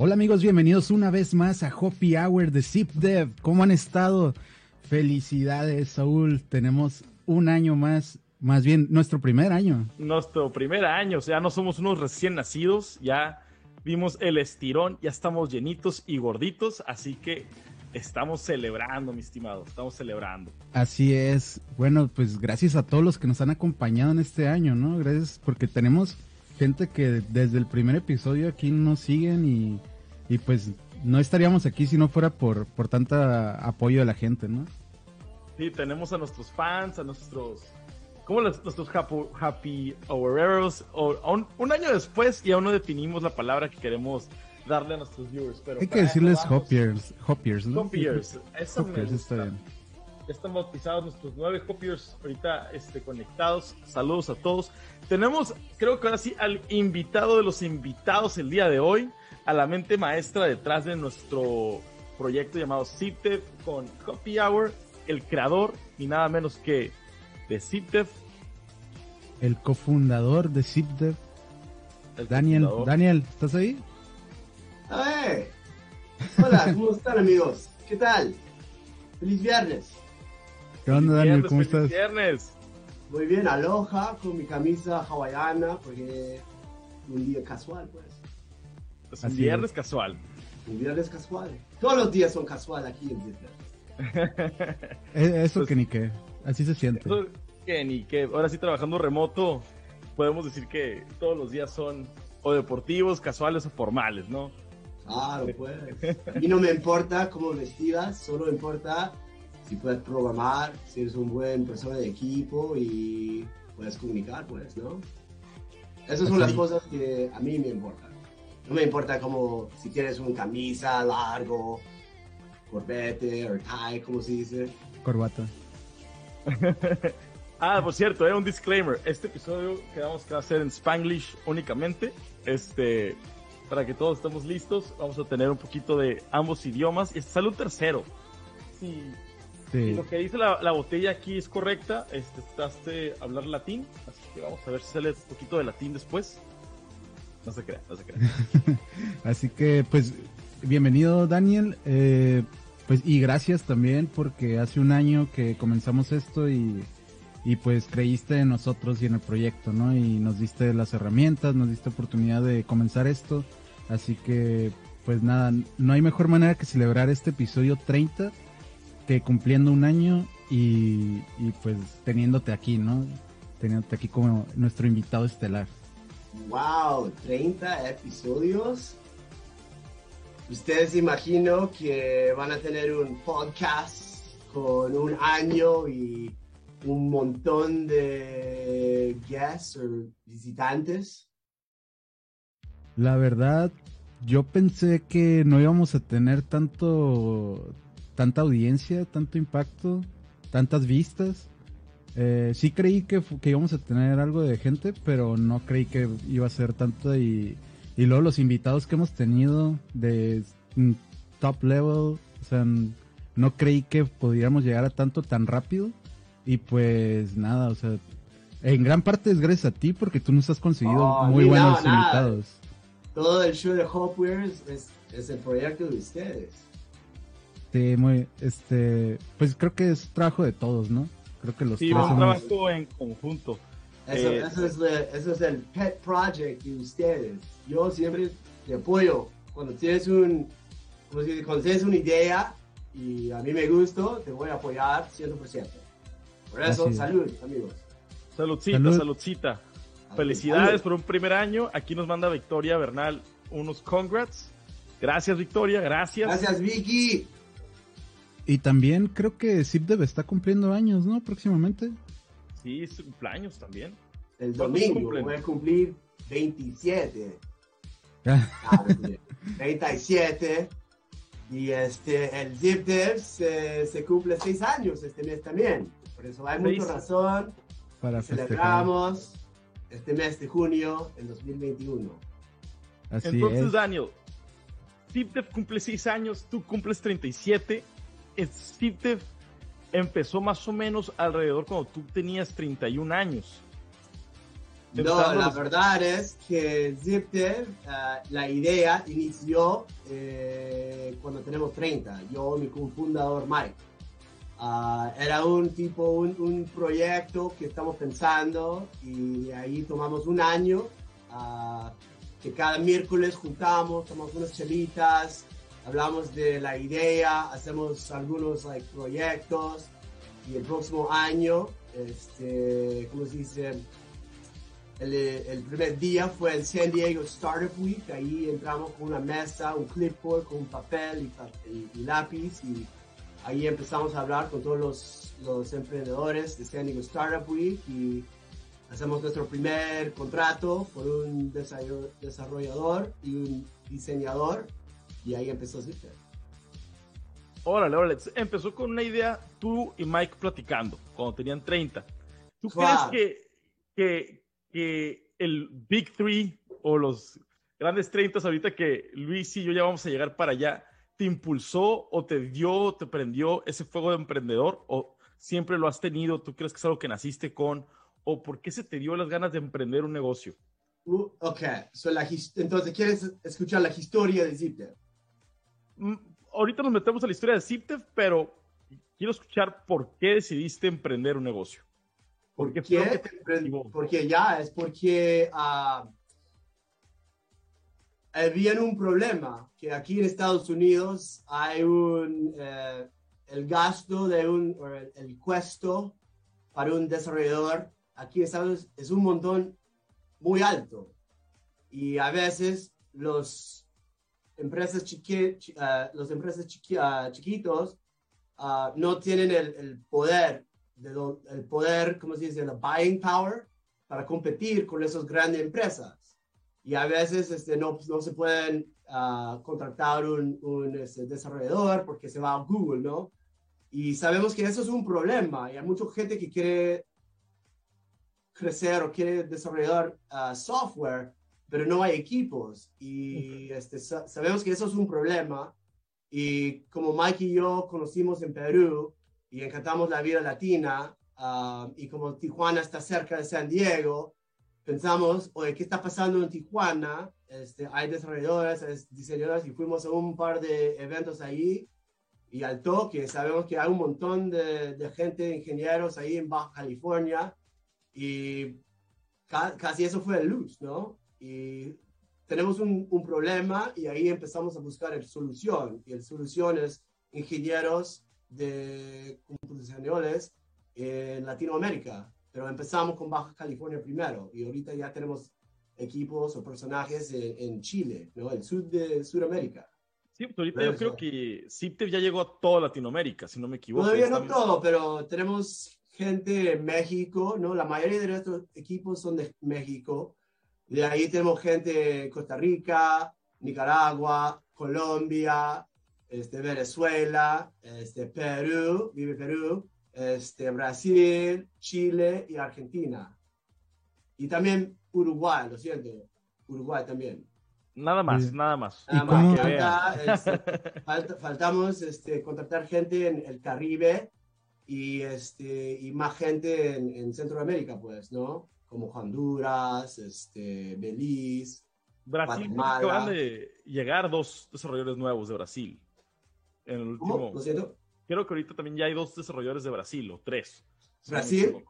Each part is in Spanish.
Hola amigos, bienvenidos una vez más a Hoppy Hour de ZipDev. ¿Cómo han estado? Felicidades, Saúl. Tenemos un año más, más bien nuestro primer año. Nuestro primer año, o sea, no somos unos recién nacidos, ya vimos el estirón, ya estamos llenitos y gorditos, así que estamos celebrando, mi estimado, estamos celebrando. Así es. Bueno, pues gracias a todos los que nos han acompañado en este año, ¿no? Gracias porque tenemos gente que desde el primer episodio aquí nos siguen y, y pues no estaríamos aquí si no fuera por, por tanta apoyo de la gente, ¿no? Sí, tenemos a nuestros fans, a nuestros... ¿Cómo los, nuestros happy, happy houreros? un, un, año después y aún no definimos la palabra que queremos darle a nuestros viewers. Pero Hay que decirles hoppiers, hoppiers, ¿no? Hoppiers, eso hoppiers, está bien. Ya están bautizados nuestros nueve copiers ahorita este, conectados. Saludos a todos. Tenemos, creo que ahora sí, al invitado de los invitados el día de hoy, a la mente maestra detrás de nuestro proyecto llamado ZipDev con Copy Hour, el creador y nada menos que de ZipDev. El cofundador de ZipDev. Daniel, cofundador. Daniel, ¿estás ahí? ¡Hey! Hola, ¿cómo están amigos? ¿Qué tal? ¡Feliz viernes! ¿Qué onda, Daniel? ¿Cómo estás? viernes! Muy bien, aloja con mi camisa hawaiana porque un día casual, pues. Es un viernes es. casual. Un viernes casual. Todos los días son casual aquí en Disney. Eso pues, que ni qué. Así se siente. Eso que ni qué. Ahora sí, trabajando remoto, podemos decir que todos los días son o deportivos, casuales o formales, ¿no? Claro, pues. A mí no me importa cómo vestidas, solo me importa si puedes programar, si eres un buen persona de equipo y puedes comunicar, pues, ¿no? Esas son las cosas que a mí me importan. No me importa como si tienes una camisa largo, corbete o tie, como se dice. Corbata. ah, por cierto, eh, un disclaimer. Este episodio quedamos que va a ser en Spanglish únicamente. Este, para que todos estemos listos, vamos a tener un poquito de ambos idiomas. Y sale un tercero. Sí. Sí. lo que dice la, la, botella aquí es correcta, este, trataste hablar latín, así que vamos a ver si sale un poquito de latín después. No se crea, no se crea. así que, pues, bienvenido Daniel, eh, pues, y gracias también porque hace un año que comenzamos esto y, y pues creíste en nosotros y en el proyecto, ¿no? Y nos diste las herramientas, nos diste oportunidad de comenzar esto, así que, pues nada, no hay mejor manera que celebrar este episodio 30 que cumpliendo un año y, y, pues teniéndote aquí, ¿no? Teniéndote aquí como nuestro invitado estelar. ¡Wow! 30 episodios. Ustedes imagino que van a tener un podcast con un año y un montón de guests o visitantes. La verdad, yo pensé que no íbamos a tener tanto tanta audiencia, tanto impacto, tantas vistas. Eh, sí creí que, que, íbamos a tener algo de gente, pero no creí que iba a ser tanto y, y luego los invitados que hemos tenido de top level, o sea, no creí que pudiéramos llegar a tanto tan rápido y pues nada, o sea, en gran parte es gracias a ti porque tú nos has conseguido oh, muy buenos nada, invitados. Todo el show de Hopeware es, es el proyecto de ustedes. Sí, muy, este, pues creo que es trabajo de todos, ¿no? Creo que los sí, tres un trabajo en conjunto. Eso, eh, eso, es el, eso, es el, pet project de ustedes. Yo siempre te apoyo. Cuando tienes un, cuando tienes una idea y a mí me gusta, te voy a apoyar 100%. Por eso, salud, amigos. Saludcita, salud. saludcita. Felicidades salud. por un primer año. Aquí nos manda Victoria Bernal unos congrats. Gracias, Victoria. Gracias. Gracias, Vicky. Y también creo que ZipDev está cumpliendo años, ¿no? Próximamente. Sí, es cumpleaños también. El domingo voy a cumplir 27. 37. Y este, el ZipDev se, se, cumple 6 años este mes también. Por eso hay mucha razón. Para Celebramos este mes de junio del 2021. Así Entonces, es. Daniel, ZipDev cumple 6 años, tú cumples 37 Steve empezó más o menos alrededor cuando tú tenías 31 años. No, la verdad es que Zipter, uh, la idea inició eh, cuando tenemos 30, yo mi cofundador Mike. Uh, era un tipo, un, un, proyecto que estamos pensando y ahí tomamos un año, uh, que cada miércoles juntamos, tomamos unas chelitas, hablamos de la idea, hacemos algunos like, proyectos y el próximo año, este, ¿cómo se dice? El, el, primer día fue el San Diego Startup Week, ahí entramos con una mesa, un clipboard, con un papel y, y, y lápiz y ahí empezamos a hablar con todos los, los emprendedores de San Diego Startup Week y hacemos nuestro primer contrato por un desarrollador y un diseñador y ahí empezó Zipter. Órale, órale. Empezó con una idea tú y Mike platicando cuando tenían 30. ¿Tú crees que, que, que el Big Three o los grandes 30 ahorita que Luis y yo ya vamos a llegar para allá, te impulsó o te dio, te prendió ese fuego de emprendedor o siempre lo has tenido? ¿Tú crees que es algo que naciste con? ¿O por qué se te dio las ganas de emprender un negocio? Uh, ok, so la, entonces, ¿quieres escuchar la historia de Zipter? Mm, ahorita nos metemos a la historia de Zipter, pero quiero escuchar por qué decidiste emprender un negocio. ¿Por qué? Porque ya es porque uh, había un problema, que aquí en Estados Unidos hay un, eh, el gasto de un, el, el costo para un desarrollador aquí en Estados Unidos es un montón muy alto. Y a veces los empresas, chiqui, uh, los empresas chiqui, uh, chiquitos uh, no tienen el, el poder, de lo, el poder, ¿cómo se dice? El buying power para competir con esas grandes empresas. Y a veces este, no, no se pueden contratar un, un este, desarrollador porque se va a Google, ¿no? Y sabemos que eso es un problema y hay mucha gente que quiere crecer o quiere desarrollar software pero no hay equipos y este, sabemos que eso es un problema y como Mike y yo conocimos en Perú y encantamos la vida latina uh, y como Tijuana está cerca de San Diego, pensamos, oye, ¿qué está pasando en Tijuana? Este, hay desarrolladores, hay diseñadores y fuimos a un par de eventos ahí y al toque sabemos que hay un montón de, de gente, ingenieros ahí en Baja California y ca casi eso fue el luz, ¿no? Y tenemos un, un, problema y ahí empezamos a buscar el solución. Y el solución es ingenieros de computacionales en Latinoamérica. Pero empezamos con Baja California primero y ahorita ya tenemos equipos o personajes en, en Chile, ¿no? El sur de Sudamérica. Sí, pues ahorita yo creo que CIPTEF ya llegó a toda Latinoamérica, si no me equivoco. Todavía no todo, pero tenemos gente en México, ¿no? La mayoría de nuestros equipos son de México de ahí tenemos gente de Costa Rica, Nicaragua, Colombia, este, Venezuela, este, Perú, vive Perú, este, Brasil, Chile y Argentina. Y también Uruguay, lo siento, Uruguay también. Nada más, nada más. Nada más. Falta, este, falta, faltamos este, contactar gente en el Caribe y, este, y más gente en, en Centroamérica, pues, ¿no? Como Honduras, este, Belice, Brasil acaban de llegar dos desarrolladores nuevos de Brasil. En el último. ¿Cómo? ¿Lo siento? Creo que ahorita también ya hay dos desarrolladores de Brasil, o tres. ¿Brasil?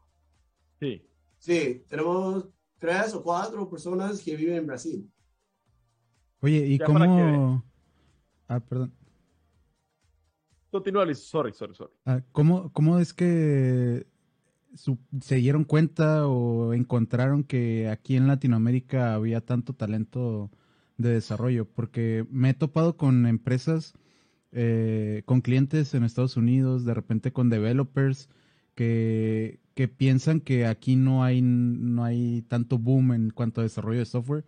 sí. Sí, tenemos tres o cuatro personas que viven en Brasil. Oye, ¿y Ya cómo...? que- Ah, perdón. Continúa, Luis. Sorry, sorry, sorry. Ah, ¿cómo, ¿Cómo es que se dieron cuenta o encontraron que aquí en Latinoamérica había tanto talento de desarrollo? Porque me he topado con empresas, eh, con clientes en Estados Unidos, de repente con developers que, que piensan que aquí no hay, no hay tanto boom en cuanto a desarrollo de software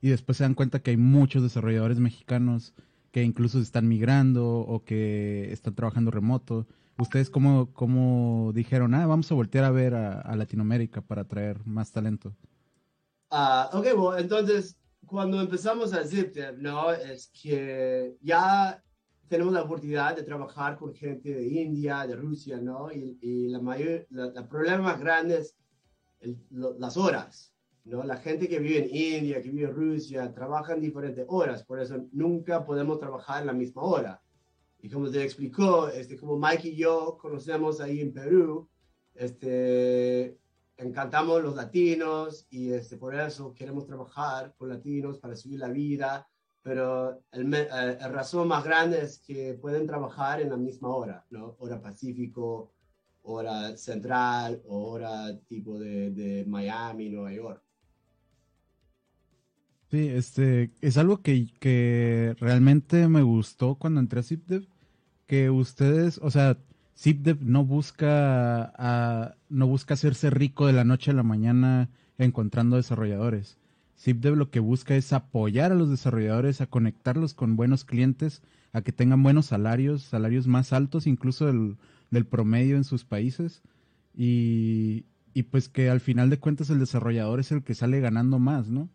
y después se dan cuenta que hay muchos desarrolladores mexicanos que incluso están migrando o que están trabajando remoto. ¿Ustedes cómo, cómo dijeron, ah, vamos a voltear a ver a, Latinoamérica para traer más talento? Ah, ok, bueno, entonces, cuando empezamos a Zipter, ¿no? Es que ya tenemos la oportunidad de trabajar con gente de India, de Rusia, ¿no? Y, y la mayor, la, la problema más grande es las horas, ¿no? La gente que vive en India, que vive en Rusia, trabajan diferentes horas, por eso nunca podemos trabajar en la misma hora. Y como te explicó, este, como Mike y yo conocemos ahí en Perú, este, encantamos los latinos y este, por eso queremos trabajar con latinos para subir la vida, pero el, eh, el, razón más grande es que pueden trabajar en la misma hora, ¿no? Hora Pacífico, hora central, hora tipo de, de Miami, Nueva York. Sí, este, es algo que, que realmente me gustó cuando entré a ZipDev, que ustedes, o sea, ZipDev no busca, a, no busca hacerse rico de la noche a la mañana encontrando desarrolladores. ZipDev lo que busca es apoyar a los desarrolladores, a conectarlos con buenos clientes, a que tengan buenos salarios, salarios más altos incluso del, del promedio en sus países. Y, y pues que al final de cuentas el desarrollador es el que sale ganando más, ¿no?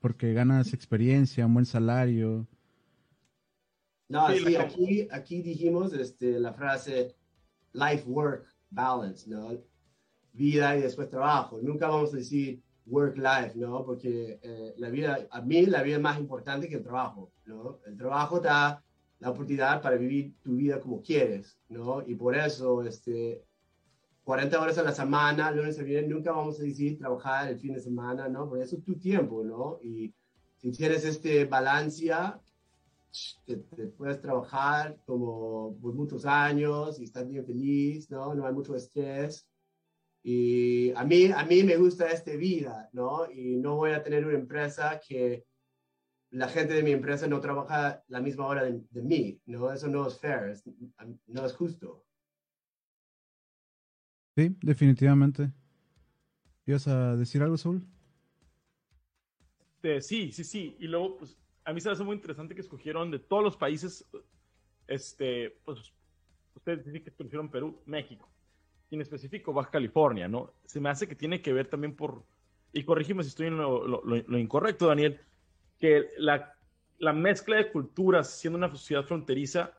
Porque ganas experiencia, un buen salario. No, sí, aquí, aquí dijimos este, la frase life-work balance, ¿no? Vida y después trabajo. Nunca vamos a decir work-life, ¿no? Porque eh, la vida, a mí la vida es más importante que el trabajo, ¿no? El trabajo te da la oportunidad para vivir tu vida como quieres, ¿no? Y por eso, este, 40 horas a la semana, lunes a viernes, nunca vamos a decir trabajar el fin de semana, ¿no? Porque eso es tu tiempo, ¿no? Y si tienes este balancia, te, puedes trabajar como por muchos años y estás bien feliz, ¿no? No hay mucho estrés. Y a mí, a mí me gusta esta vida, ¿no? Y no voy a tener una empresa que la gente de mi empresa no trabaja la misma hora de, de mí, ¿no? Eso no es fair, no es justo. Sí, definitivamente. ¿Ibas a decir algo, Saúl? Eh, sí, sí, sí. Y luego, pues, a mí se me hace muy interesante que escogieron de todos los países, este, pues, ustedes dicen que escogieron Perú, México, y en específico Baja California, ¿no? Se me hace que tiene que ver también por, y corrígeme si estoy en lo, incorrecto, Daniel, que la, la, mezcla de culturas, siendo una sociedad fronteriza,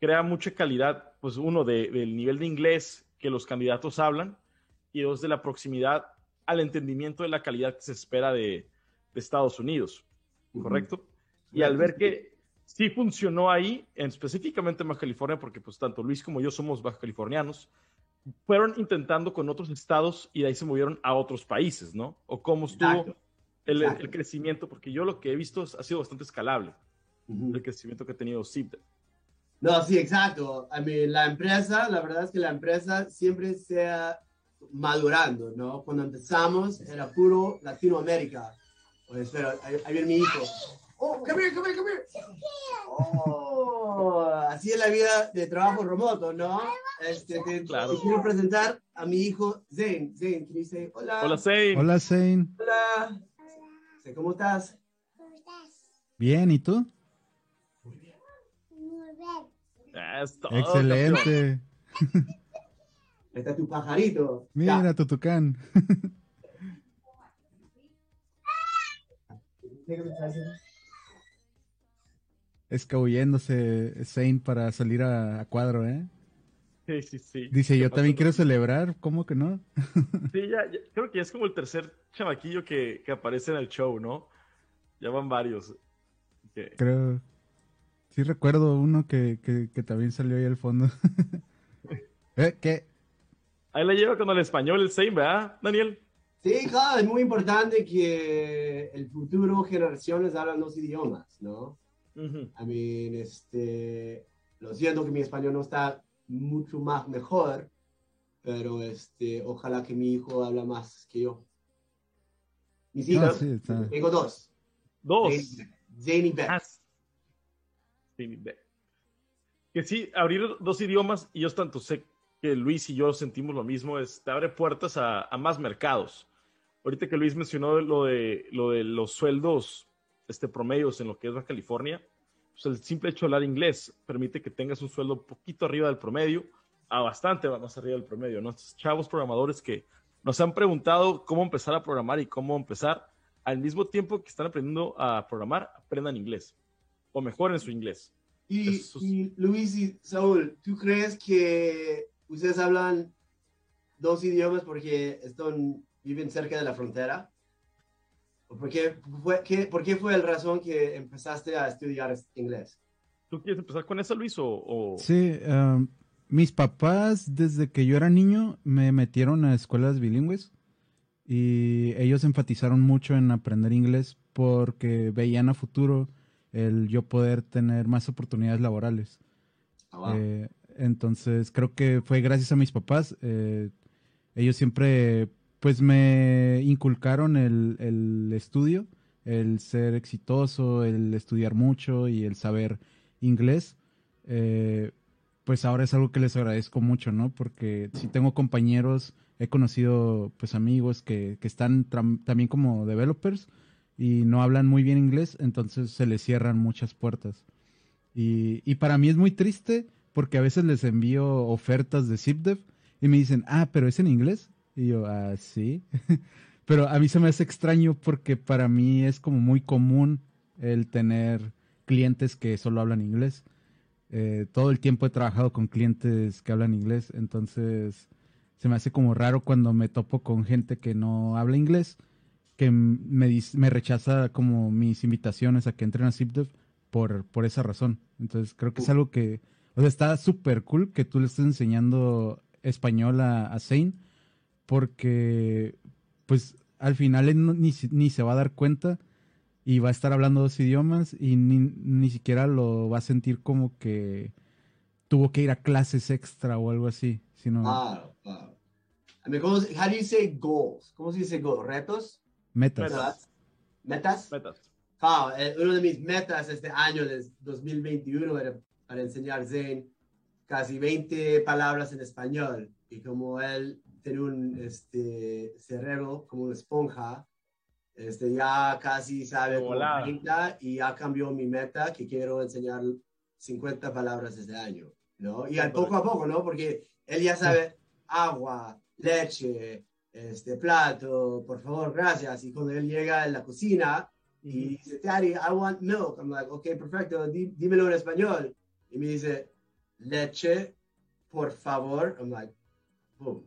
crea mucha calidad, pues uno, del nivel de inglés que los candidatos hablan y dos, de la proximidad al entendimiento de la calidad que se espera de, Estados Unidos, ¿correcto? Y al ver que sí funcionó ahí, en, específicamente en Baja California, porque pues tanto Luis como yo somos baja californianos, fueron intentando con otros estados y de ahí se movieron a otros países, ¿no? O cómo estuvo el, crecimiento, porque yo lo que he visto ha sido bastante escalable, el crecimiento que ha tenido ZipDev. No, sí, exacto. I mean, la empresa, la verdad es que la empresa siempre se ha madurando, ¿no? Cuando empezamos era puro Latinoamérica. Pues, pero ahí, viene mi hijo. Oh, come here, come here, come here. Oh, así es la vida de trabajo remoto, ¿no? Este, te, claro. quiero presentar a mi hijo Zane. Zane, que dice hola. Hola, Zane. Hola, Zane. Hola. ¿Cómo estás? ¿Cómo estás? Bien, ¿y tú? Excelente. está tu pajarito. Mira, tu tucán. Escabulléndose Zane para salir a, cuadro, ¿eh? Sí, sí, sí. Dice, yo también quiero celebrar, ¿cómo que no? sí, ya, creo que ya es como el tercer chamaquillo que, que aparece en el show, ¿no? Ya van varios. Creo, Sí recuerdo uno que, también salió ahí al fondo. ¿Eh? ¿Qué? Ahí la lleva con el español el same, ¿verdad, Daniel? Sí, claro, es muy importante que el futuro generaciones hablan dos idiomas, ¿no? A mí, este, lo siento que mi español no está mucho más mejor, pero este, ojalá que mi hijo habla más que yo. Mis ah, hijos, tengo dos. Dos. Jane y Beth. Que sí, abrir dos idiomas, y yo tanto sé que Luis y yo sentimos lo mismo, es te abre puertas a, más mercados. Ahorita que Luis mencionó lo de, lo de los sueldos este, promedios en lo que es Baja California, pues el simple hecho de hablar inglés permite que tengas un sueldo un poquito arriba del promedio, a bastante más arriba del promedio. ¿no? chavos programadores que nos han preguntado cómo empezar a programar y cómo empezar, al mismo tiempo que están aprendiendo a programar, aprendan inglés o mejoren su inglés. Y, Luis y Saúl, ¿tú crees que ustedes hablan dos idiomas porque están, viven cerca de la frontera? ¿Por qué fue, qué, ¿Por qué fue la razón que empezaste a estudiar inglés? ¿Tú quieres empezar con eso, Luis? O, o... Sí, um, mis papás desde que yo era niño me metieron a escuelas bilingües y ellos enfatizaron mucho en aprender inglés porque veían a futuro el yo poder tener más oportunidades laborales. Ah, wow. Eh, entonces creo que fue gracias a mis papás. eh, ellos siempre pues me inculcaron el, el estudio, el ser exitoso, el estudiar mucho y el saber inglés. Eh, pues ahora es algo que les agradezco mucho, ¿no? Porque si tengo compañeros, he conocido pues amigos que, que están también como developers y no hablan muy bien inglés, entonces se les cierran muchas puertas. Y, y para mí es muy triste porque a veces les envío ofertas de ZipDev y me dicen, ah, pero es en inglés. Y yo, ah, sí. pero a mí se me hace extraño porque para mí es como muy común el tener clientes que solo hablan inglés. Eh, todo el tiempo he trabajado con clientes que hablan inglés, entonces se me hace como raro cuando me topo con gente que no habla inglés, que me, rechaza como mis invitaciones a que entren a ZipDev por, por esa razón. Entonces creo que es algo que, o sea, está súper cool que tú le estés enseñando español a, a Zane, porque pues al final él no- ni, ni se va a dar cuenta y va a estar hablando dos idiomas y ni, ni siquiera lo va a sentir como que tuvo que ir a clases extra o algo así, sino Claro, claro. I mean, ¿cómo, se- how do you say goals? ¿Cómo se dice goals? ¿Retos? Metas. ¿Metas? ¿Metas? Metas. Claro, eh, uno de mis metas este año, de 2021, era para enseñar Zen casi 20 palabras en español. Y como él tiene un este, cerebro como una esponja, este, ya casi sabe como volada. 30 y ya cambió mi meta que quiero enseñar 50 palabras este año, ¿no? Y al poco a poco, ¿no? Porque él ya sabe agua, leche, este plato, por favor, gracias. Y cuando él llega a la cocina y dice, Daddy, I want milk. I'm like, ok, perfecto, di- dímelo en español. Y me dice, leche, por favor. I'm like, boom.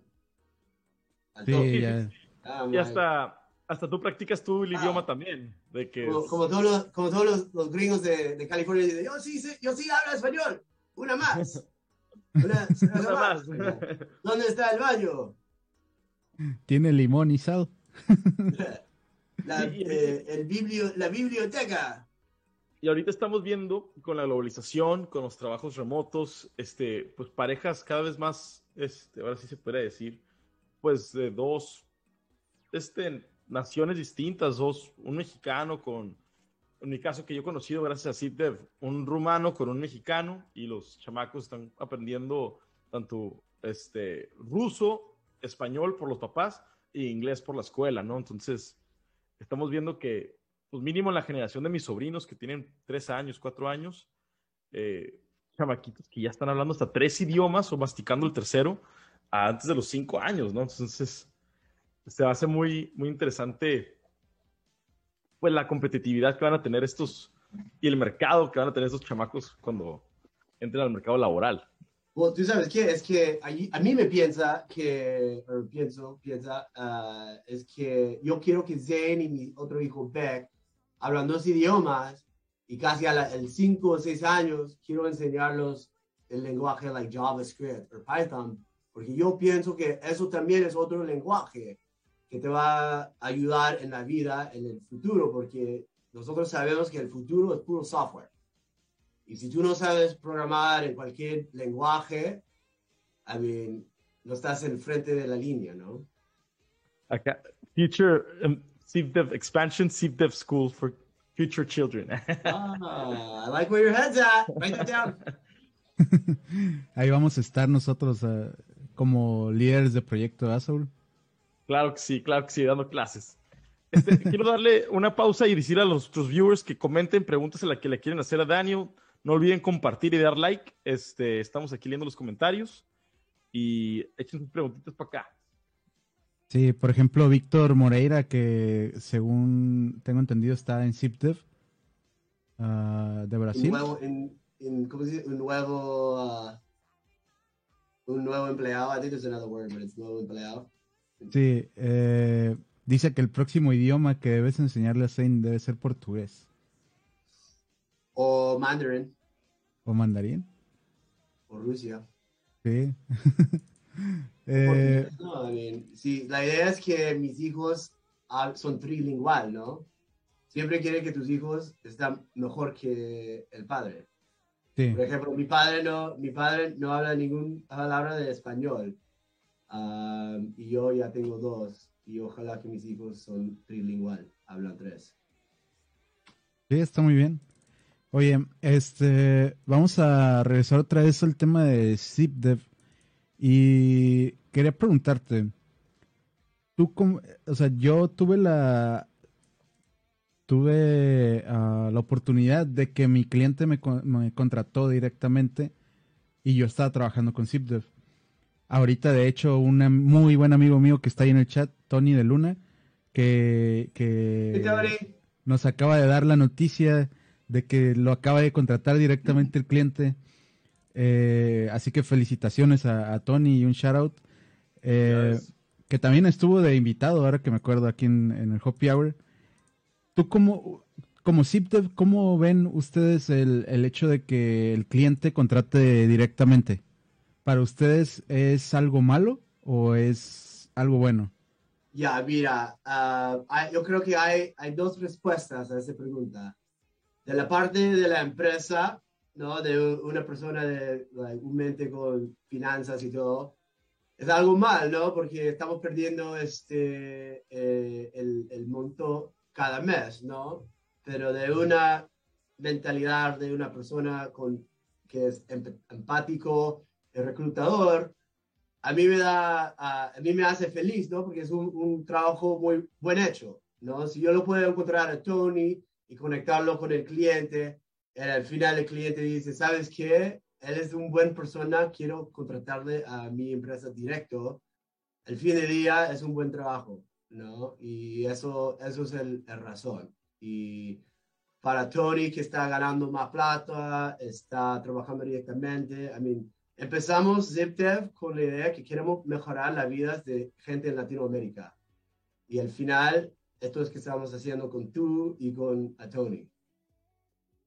Al Sí, ya. I'm Y like, hasta, hasta tú practicas tú el Ah. idioma también. De que como, como todos, los, como todos los, los gringos de, de California dicen, yo sí, sé- yo sí hablo español. Una más. Una, una más. ¿Dónde está el baño? Tiene limón y sal. La, eh, el biblio, la biblioteca. Y ahorita estamos viendo con la globalización, con los trabajos remotos, este, pues parejas cada vez más, este, ahora sí se puede decir, pues de dos, este, naciones distintas, dos, un mexicano con, en mi caso que yo he conocido gracias a CITDEV, un rumano con un mexicano y los chamacos están aprendiendo tanto, este, ruso, español por los papás e inglés por la escuela, ¿no? Entonces, estamos viendo que pues mínimo en la generación de mis sobrinos que tienen tres años, cuatro años, eh, chamaquitos que ya están hablando hasta tres idiomas o masticando el tercero antes de los cinco años, ¿no? Entonces, se hace muy, muy interesante, pues, la competitividad que van a tener estos y el mercado que van a tener estos chamacos cuando entren al mercado laboral. Bueno, tú sabes qué, es que a mí me piensa que, o pienso, piensa, ah, es que yo quiero que Zen y mi otro hijo Beck hablan dos idiomas y casi a el 5 o 6 años quiero enseñarlos el lenguaje like JavaScript o Python, porque yo pienso que eso también es otro lenguaje que te va a ayudar en la vida en el futuro, porque nosotros sabemos que el futuro es puro software. Y si tú no sabes programar en cualquier lenguaje, I mean, no estás enfrente de la línea, ¿no? Acá, Future um, CIVDEV Expansion, CIVDEV School for Future Children. Ah, I like where your head's at. Write that down. Ahí vamos a estar nosotros eh, como líderes de proyecto Azul. Claro que sí, claro que sí, dando clases. Este, quiero darle una pausa y decir a nuestros viewers que comenten preguntas a las que le quieren hacer a Daniel. No olviden compartir y dar like. Este, estamos aquí leyendo los comentarios y echen sus preguntitas para acá. Sí, por ejemplo, Víctor Moreira, que según tengo entendido está en ZipDev ah, de Un Brasil. nuevo, en- en- ¿cómo se dice? Un nuevo, uh, un nuevo empleado. I think there's another word, but it's nuevo empleado. Sí, eh, dice que el próximo idioma que debes enseñarle a Zane debe ser portugués. O mandarín. ¿O mandarín? O Rusia. Sí. eh, no, sí, la idea es que mis hijos son trilingual, ¿no? Siempre quiere que tus hijos estén mejor que el padre. Sí. Por ejemplo, mi padre no, mi padre no habla ninguna palabra de español. y yo ya tengo dos. Y ojalá que mis hijos son trilingual, hablan tres. Sí, está muy bien. Oye, este, vamos a regresar otra vez al tema de ZipDev. Y quería preguntarte, tú como, o sea, yo tuve la, tuve ah, la oportunidad de que mi cliente me, me, contrató directamente y yo estaba trabajando con ZipDev. Ahorita, de hecho, un muy buen amigo mío que está ahí en el chat, Tony de Luna, que, que nos acaba de dar la noticia de que lo acaba de contratar directamente el cliente. Eh, así que felicitaciones a, Tony y un shout out. Eh, que también estuvo de invitado, ahora que me acuerdo, aquí en, el Hopi Hour. ¿Tú como, como ZipDev, cómo ven ustedes el, el, hecho de que el cliente contrate directamente? ¿Para ustedes es algo malo o es algo bueno? Ya, mira, ah, yo creo que hay, hay dos respuestas a esa pregunta. De la parte de la empresa, ¿no? De una persona de un mente con finanzas y todo, es algo mal, ¿no? Porque estamos perdiendo este, eh, el, el, monto cada mes, ¿no? Pero de una mentalidad de una persona con, que es empático, el reclutador, a mí me da, a, mí me hace feliz, ¿no? Porque es un, un, trabajo muy buen hecho, ¿no? Si yo lo puedo encontrar a Tony y conectarlo con el cliente, al final el cliente dice, ¿sabes qué? él es un buen persona, quiero contratarle a mi empresa directo. El fin de día es un buen trabajo, ¿no? Y eso, eso es el, razón. Y para Tony, que está ganando más plata, está trabajando directamente, I mean, empezamos ZipDev con la idea que queremos mejorar la vida de gente en Latinoamérica. Y al final, esto es que estamos haciendo con tú y con a Tony.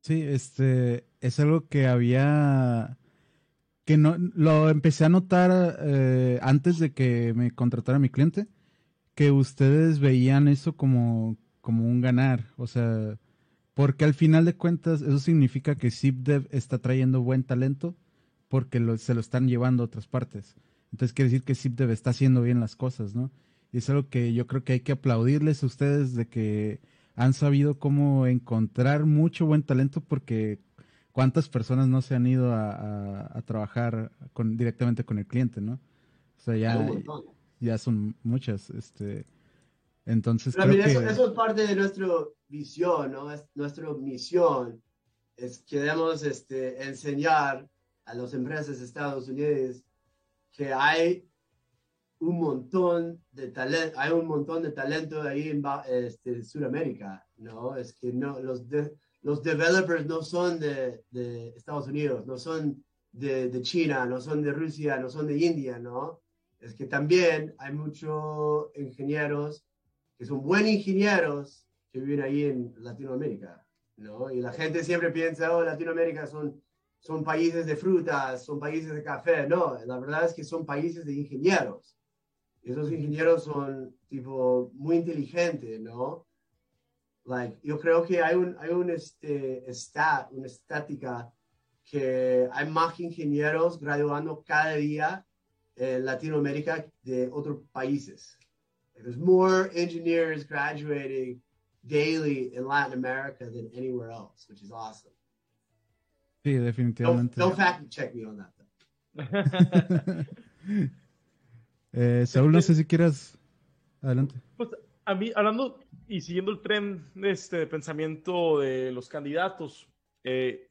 Sí, este es algo que había que no lo empecé a notar eh, antes de que me contratara mi cliente, que ustedes veían eso como, como un ganar, o sea, porque al final de cuentas eso significa que ZipDev está trayendo buen talento porque se lo están llevando a otras partes. Entonces quiere decir que ZipDev está haciendo bien las cosas, ¿no? Y es algo que yo creo que hay que aplaudirles a ustedes de que han sabido cómo encontrar mucho buen talento porque cuántas personas no se han ido a, trabajar con, directamente con el cliente, ¿no? O sea, ya, ya son muchas. Este, entonces, creo que... eso, es parte de nuestra visión, ¿no? Es nuestra misión. Es, queremos este, enseñar a las empresas de Estados Unidos que hay un montón de talento, hay un montón de talento ahí en este, Sudamérica, ¿no? Es que no, los, los developers no son de, de, Estados Unidos, no son de, de, China, no son de Rusia, no son de India, ¿no? Es que también hay muchos ingenieros que son buenos ingenieros que viven ahí en Latinoamérica, ¿no? Y la gente siempre piensa, oh, Latinoamérica son, son países de frutas, son países de café, no, la verdad es que son países de ingenieros esos ingenieros son tipo muy inteligentes, ¿no? Like, yo creo que hay un, hay un este, stat, una estática que hay más ingenieros graduando cada día en Latinoamérica de otros países. There's more engineers graduating daily in Latin America than anywhere else, which is awesome. Sí, definitivamente. Don't, don't fact check me on that. Eh, Saúl, no sé si quieras. Adelante. Pues a mí, hablando y siguiendo el tren de este pensamiento de los candidatos, eh,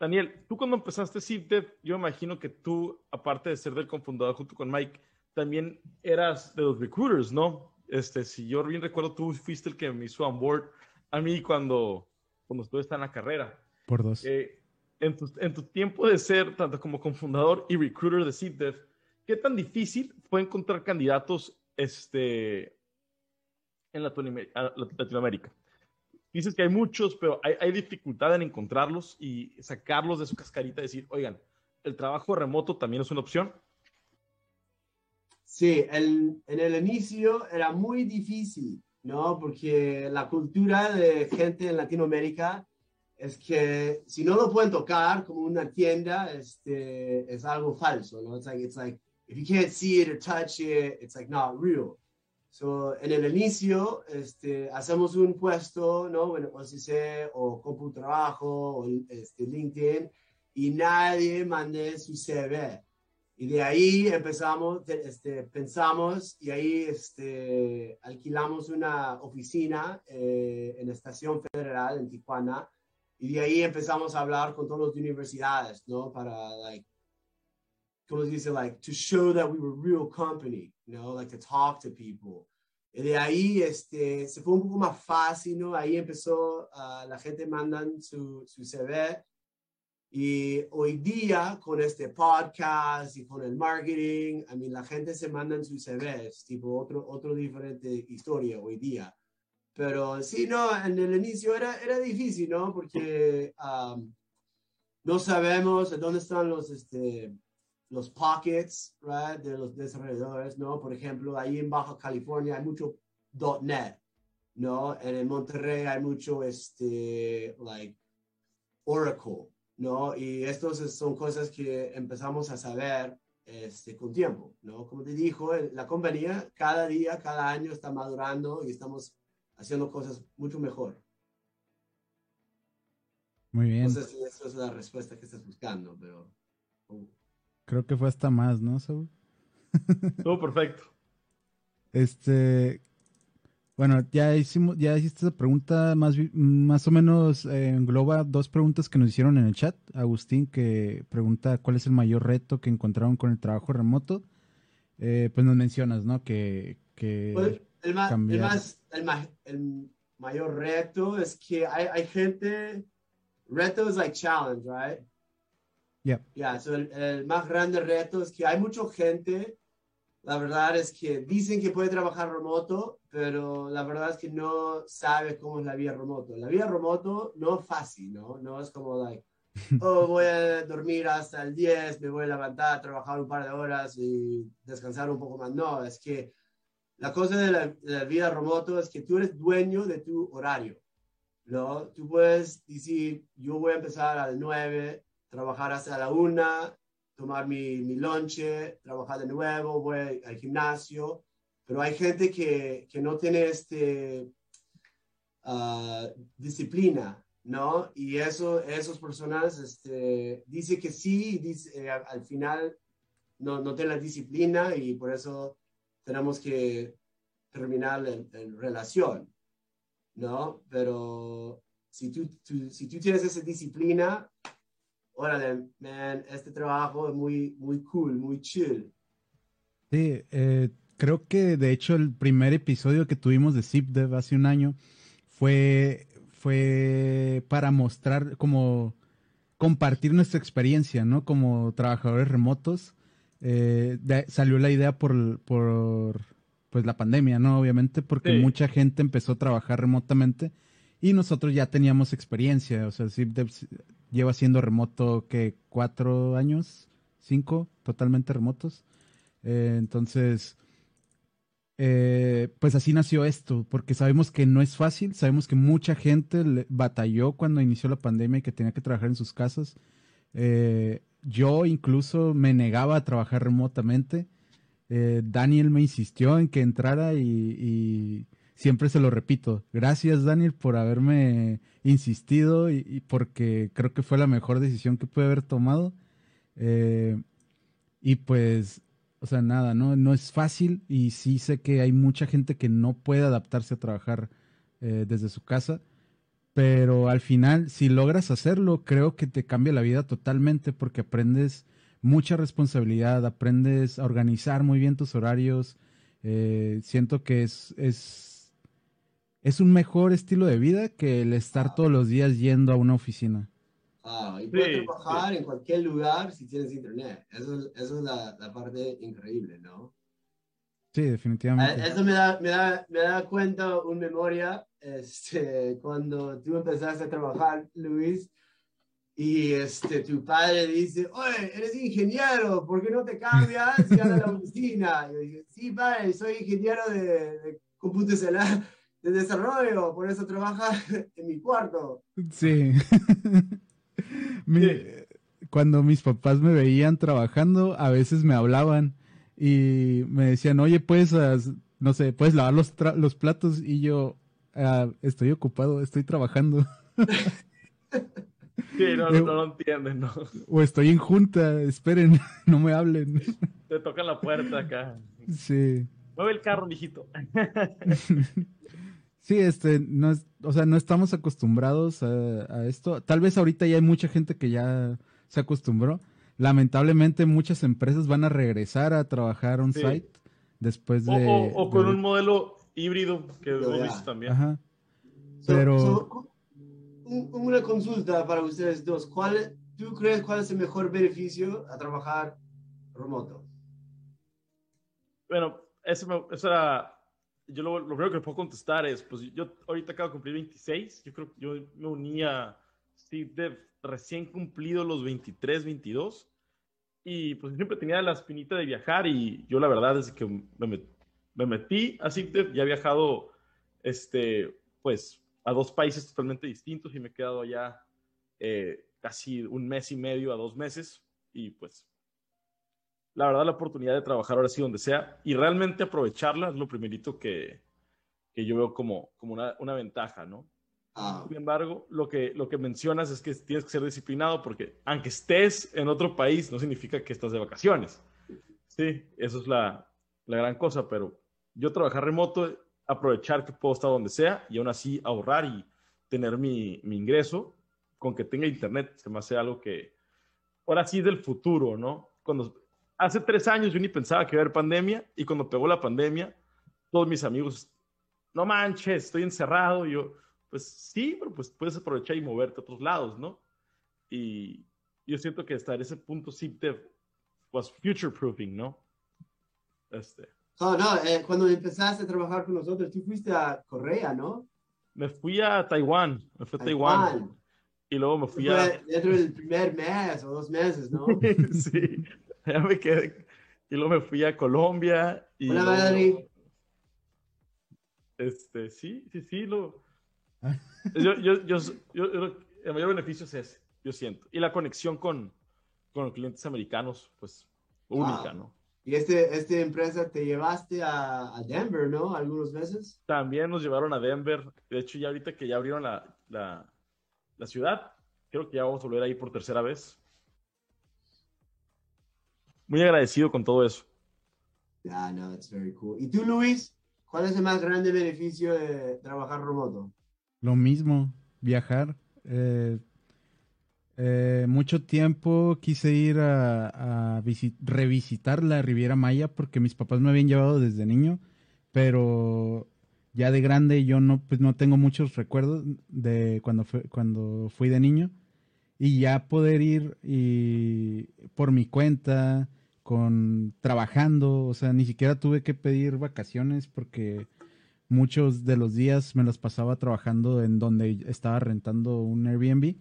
Daniel, tú cuando empezaste CITED, yo imagino que tú, aparte de ser del cofundador junto con Mike, también eras de los recruiters, ¿no? Este, si yo bien recuerdo, tú fuiste el que me hizo on board a mí cuando, cuando estuve en la carrera. Por dos. Eh, en, tu, en, tu, tiempo de ser tanto como cofundador y recruiter de CITED, ¿qué tan difícil fue encontrar candidatos este, en Latinoamérica. Dices que hay muchos, pero hay, dificultad en encontrarlos y sacarlos de su cascarita y decir, oigan, ¿el trabajo remoto también es una opción? Sí, en el inicio era muy difícil, ¿no? Porque la cultura de gente en Latinoamérica es que si no lo pueden tocar como una tienda, este, es algo falso, ¿no? It's like, it's like, if you can't see it or touch it, it's like not real. So, en el inicio, este, hacemos un puesto, ¿no? Bueno, o si sé, o trabajo, o este, LinkedIn, y nadie mande su CV. Y de ahí empezamos, este, pensamos, y ahí este, alquilamos una oficina eh, en Estación Federal en Tijuana, y de ahí empezamos a hablar con todas las universidades, ¿no? Para, like, ¿cómo se dice? Like, to show that we were a real company, you know, like to talk to people. Y de ahí este, se fue un poco más fácil, ¿no? Ahí empezó, uh, la gente mandan su, su CV. Y hoy día, con este podcast y con el marketing, I mean, la gente se mandan sus CVs, tipo otro, otro diferente historia hoy día. Pero sí, no, en el inicio era, era difícil, ¿no? Porque um, no sabemos dónde están los, este, los pockets right, de los desarrolladores, ¿no? Por ejemplo, ahí en Baja California hay mucho .NET, ¿no? En el Monterrey hay mucho, este, like, Oracle, ¿no? Y estos son cosas que empezamos a saber este, con tiempo, ¿no? Como te dijo, la compañía cada día, cada año está madurando y estamos haciendo cosas mucho mejor. Muy bien. No sé si esa es la respuesta que estás buscando, pero... Uh. Creo que fue hasta más, ¿no, Saúl? Todo perfecto. Este, bueno, ya hicimos, ya hiciste esa pregunta, más, más o menos eh, engloba dos preguntas que nos hicieron en el chat. Agustín, que pregunta cuál es el mayor reto que encontraron con el trabajo remoto. Eh, pues nos mencionas, ¿no? Que, que pues, el, más, el, mayor reto es que hay, hay gente, reto es like challenge, right? Ya, yeah, el, más grande reto es que hay mucha gente, la verdad es que dicen que puede trabajar remoto, pero la verdad es que no sabe cómo es la vida remoto. La vida remoto no es fácil, ¿no? No es como, like, oh, voy a dormir hasta el 10, me voy a levantar, trabajar un par de horas y descansar un poco más. No, es que la cosa de la, de la vida remoto es que tú eres dueño de tu horario, ¿no? Tú puedes decir, yo voy a empezar a las 9, trabajar hasta la una, tomar mi, mi lonche, trabajar de nuevo, voy al gimnasio, pero hay gente que, que no tiene este, uh, disciplina, ¿no? Y eso, esas personas este, dice que sí, dice, eh, al final no, no tiene la disciplina y por eso tenemos que terminar la, relación, ¿no? Pero si tú, tú, si tú tienes esa disciplina, órale, man, este trabajo es muy, muy cool, muy chill. Sí, eh, creo que de hecho el primer episodio que tuvimos de ZipDev hace un año fue, fue para mostrar como compartir nuestra experiencia, ¿no? Como trabajadores remotos. Eh, salió la idea por, por pues la pandemia, ¿no? Obviamente, porque mucha gente empezó a trabajar remotamente y nosotros ya teníamos experiencia. O sea, ZipDev lleva siendo remoto que cuatro años, cinco, totalmente remotos. Eh, entonces, eh, pues así nació esto, porque sabemos que no es fácil, sabemos que mucha gente batalló cuando inició la pandemia y que tenía que trabajar en sus casas. Eh, yo incluso me negaba a trabajar remotamente. Daniel me insistió en que entrara y siempre se lo repito. Gracias, Daniel, por haberme insistido y, porque creo que fue la mejor decisión que pude haber tomado. Eh, y pues, o sea, nada, ¿no? No es fácil y sí sé que hay mucha gente que no puede adaptarse a trabajar eh, desde su casa. Pero al final, si logras hacerlo, creo que te cambia la vida totalmente porque aprendes mucha responsabilidad, aprendes a organizar muy bien tus horarios. Eh, siento que es, es es un mejor estilo de vida que el estar todos los días yendo a una oficina. Ah, y puedes trabajar en cualquier lugar si tienes internet. Eso, es la, parte increíble, ¿no? Sí, definitivamente. Eso me da, me da, me da cuenta, una memoria, este, cuando tú empezaste a trabajar, Luis, y este, tu padre dice, oye, eres ingeniero, ¿por qué no te cambias y a la oficina? Y yo dije, sí, padre, soy ingeniero de, de computación de desarrollo, por eso trabaja en mi cuarto. Sí. Cuando mis papás me veían trabajando, a veces me hablaban y me decían, oye, pues, no sé, puedes lavar los, los platos y yo, ah, estoy ocupado, estoy trabajando. Sí, no, no, lo entienden, ¿no? O estoy en junta, esperen, no me hablen. Te toca la puerta acá. Sí. Mueve el carro, mijito. Sí, este, no es, o sea, no estamos acostumbrados a, esto. Tal vez ahorita ya hay mucha gente que ya se acostumbró. Lamentablemente muchas empresas van a regresar a trabajar on-site después de... O, con un modelo híbrido que lo visto también. Ajá. Pero... una consulta para ustedes dos. ¿Cuál, ¿Tú crees cuál es el mejor beneficio a trabajar remoto? Bueno, eso, me, eso era yo lo, lo, primero que puedo contestar es, pues yo ahorita acabo de cumplir 26, yo creo que yo me unía Steve Dev recién cumplido los 23, 22, y pues siempre tenía la espinita de viajar y yo la verdad desde que me, me metí a Steve ya he viajado, este, pues a dos países totalmente distintos y me he quedado allá eh, casi un mes y medio a dos meses y pues la verdad la oportunidad de trabajar ahora sí donde sea y realmente aprovecharla es lo primerito que, que yo veo como, como una, una ventaja, ¿no? Ah. Sin embargo, lo que, lo que mencionas es que tienes que ser disciplinado porque aunque estés en otro país, no significa que estás de vacaciones. Sí, eso es la, la gran cosa, pero yo trabajar remoto, aprovechar que puedo estar donde sea y aún así ahorrar y tener mi, mi ingreso con que tenga internet, se me hace algo que ahora sí del futuro, ¿no? Cuando hace tres años yo ni pensaba que iba a haber pandemia y cuando pegó la pandemia, todos mis amigos, no manches, estoy encerrado. Y yo, pues sí, pero pues puedes aprovechar y moverte a otros lados, ¿no? Y yo siento que hasta ese punto sí te was future proofing, ¿no? Este. No, no, eh, cuando empezaste a trabajar con nosotros, tú fuiste a Corea, ¿no? Me fui a Taiwán, me fui a Taiwán. Y luego me fui a... Dentro del primer mes o dos meses, ¿no? sí, ya me quedé. Y luego me fui a Colombia. Y Hola, Este, sí, sí, sí, lo... yo, yo, yo, el mayor beneficio es ese, yo siento. Y la conexión con, con clientes americanos, pues, única, ¿no? Y este, esta empresa te llevaste a, a, Denver, ¿no? Algunos meses. También nos llevaron a Denver. De hecho, ya ahorita que ya abrieron la, la, la ciudad, creo que ya vamos a volver ahí por tercera vez muy agradecido con todo eso. Yeah, no, that's very cool. ¿Y tú, Luis? ¿Cuál es el más grande beneficio de trabajar remoto? Lo mismo, viajar. Eh, eh, mucho tiempo quise ir a, a revisitar la Riviera Maya porque mis papás me habían llevado desde niño, pero ya de grande yo no, pues no tengo muchos recuerdos de cuando, cuando fui de niño y ya poder ir y por mi cuenta con trabajando, o sea, ni siquiera tuve que pedir vacaciones porque muchos de los días me los pasaba trabajando en donde estaba rentando un Airbnb.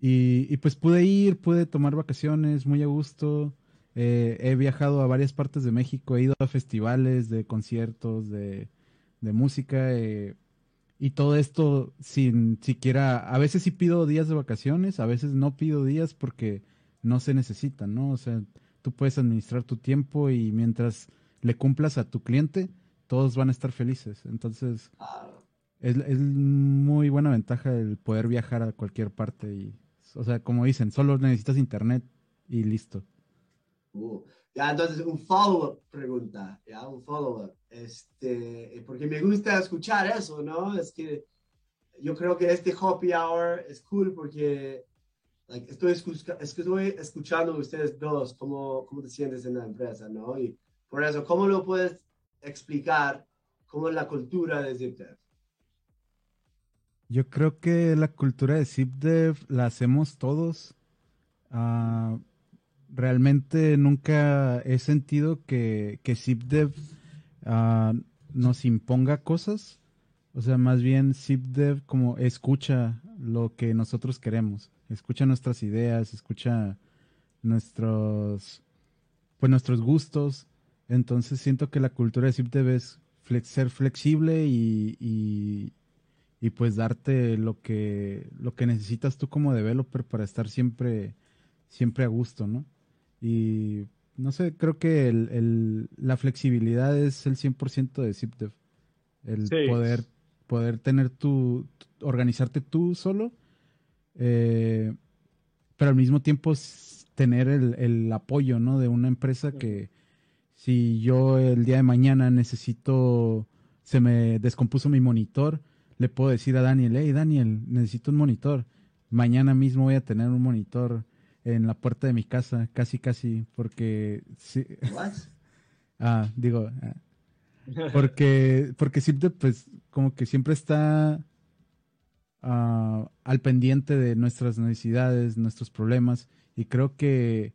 y, pues pude ir, pude tomar vacaciones muy a gusto. Eh, he viajado a varias partes de México, he ido a festivales de conciertos, de, música. Eh, y todo esto sin siquiera, a veces sí pido días de vacaciones, a veces no pido días porque no se necesitan, ¿no? O sea, tú puedes administrar tu tiempo y mientras le cumplas a tu cliente, todos van a estar felices. Entonces, es, es muy buena ventaja el poder viajar a cualquier parte y, o sea, como dicen, solo necesitas internet y listo. Uh, ya, entonces, un follow-up pregunta, ya, un follow-up. Este, porque me gusta escuchar eso, ¿no? Es que yo creo que este happy hour es cool porque estoy, escuchando ustedes dos cómo, te sientes en la empresa, ¿no? Y por eso, ¿cómo lo puedes explicar? ¿Cómo es la cultura de ZipDev? Yo creo que la cultura de ZipDev la hacemos todos. Ah, realmente nunca he sentido que, que ZipDev ah, nos imponga cosas. O sea, más bien ZipDev como escucha lo que nosotros queremos, escucha nuestras ideas, escucha nuestros, pues nuestros gustos. Entonces siento que la cultura de ZipDev es ser flexible y, y, pues darte lo que, lo que necesitas tú como developer para estar siempre, siempre a gusto, ¿no? Y no sé, creo que el, la flexibilidad es el 100% de ZipDev. El poder, poder tener tu, organizarte tú solo, eh, pero al mismo tiempo tener el, el, apoyo, ¿no? De una empresa que si yo el día de mañana necesito, se me descompuso mi monitor, le puedo decir a Daniel, hey Daniel, necesito un monitor. Mañana mismo voy a tener un monitor en la puerta de mi casa, casi, casi, porque... Sí, ah, digo, ah, porque, porque siempre, pues, como que siempre está ah, al pendiente de nuestras necesidades, nuestros problemas, y creo que,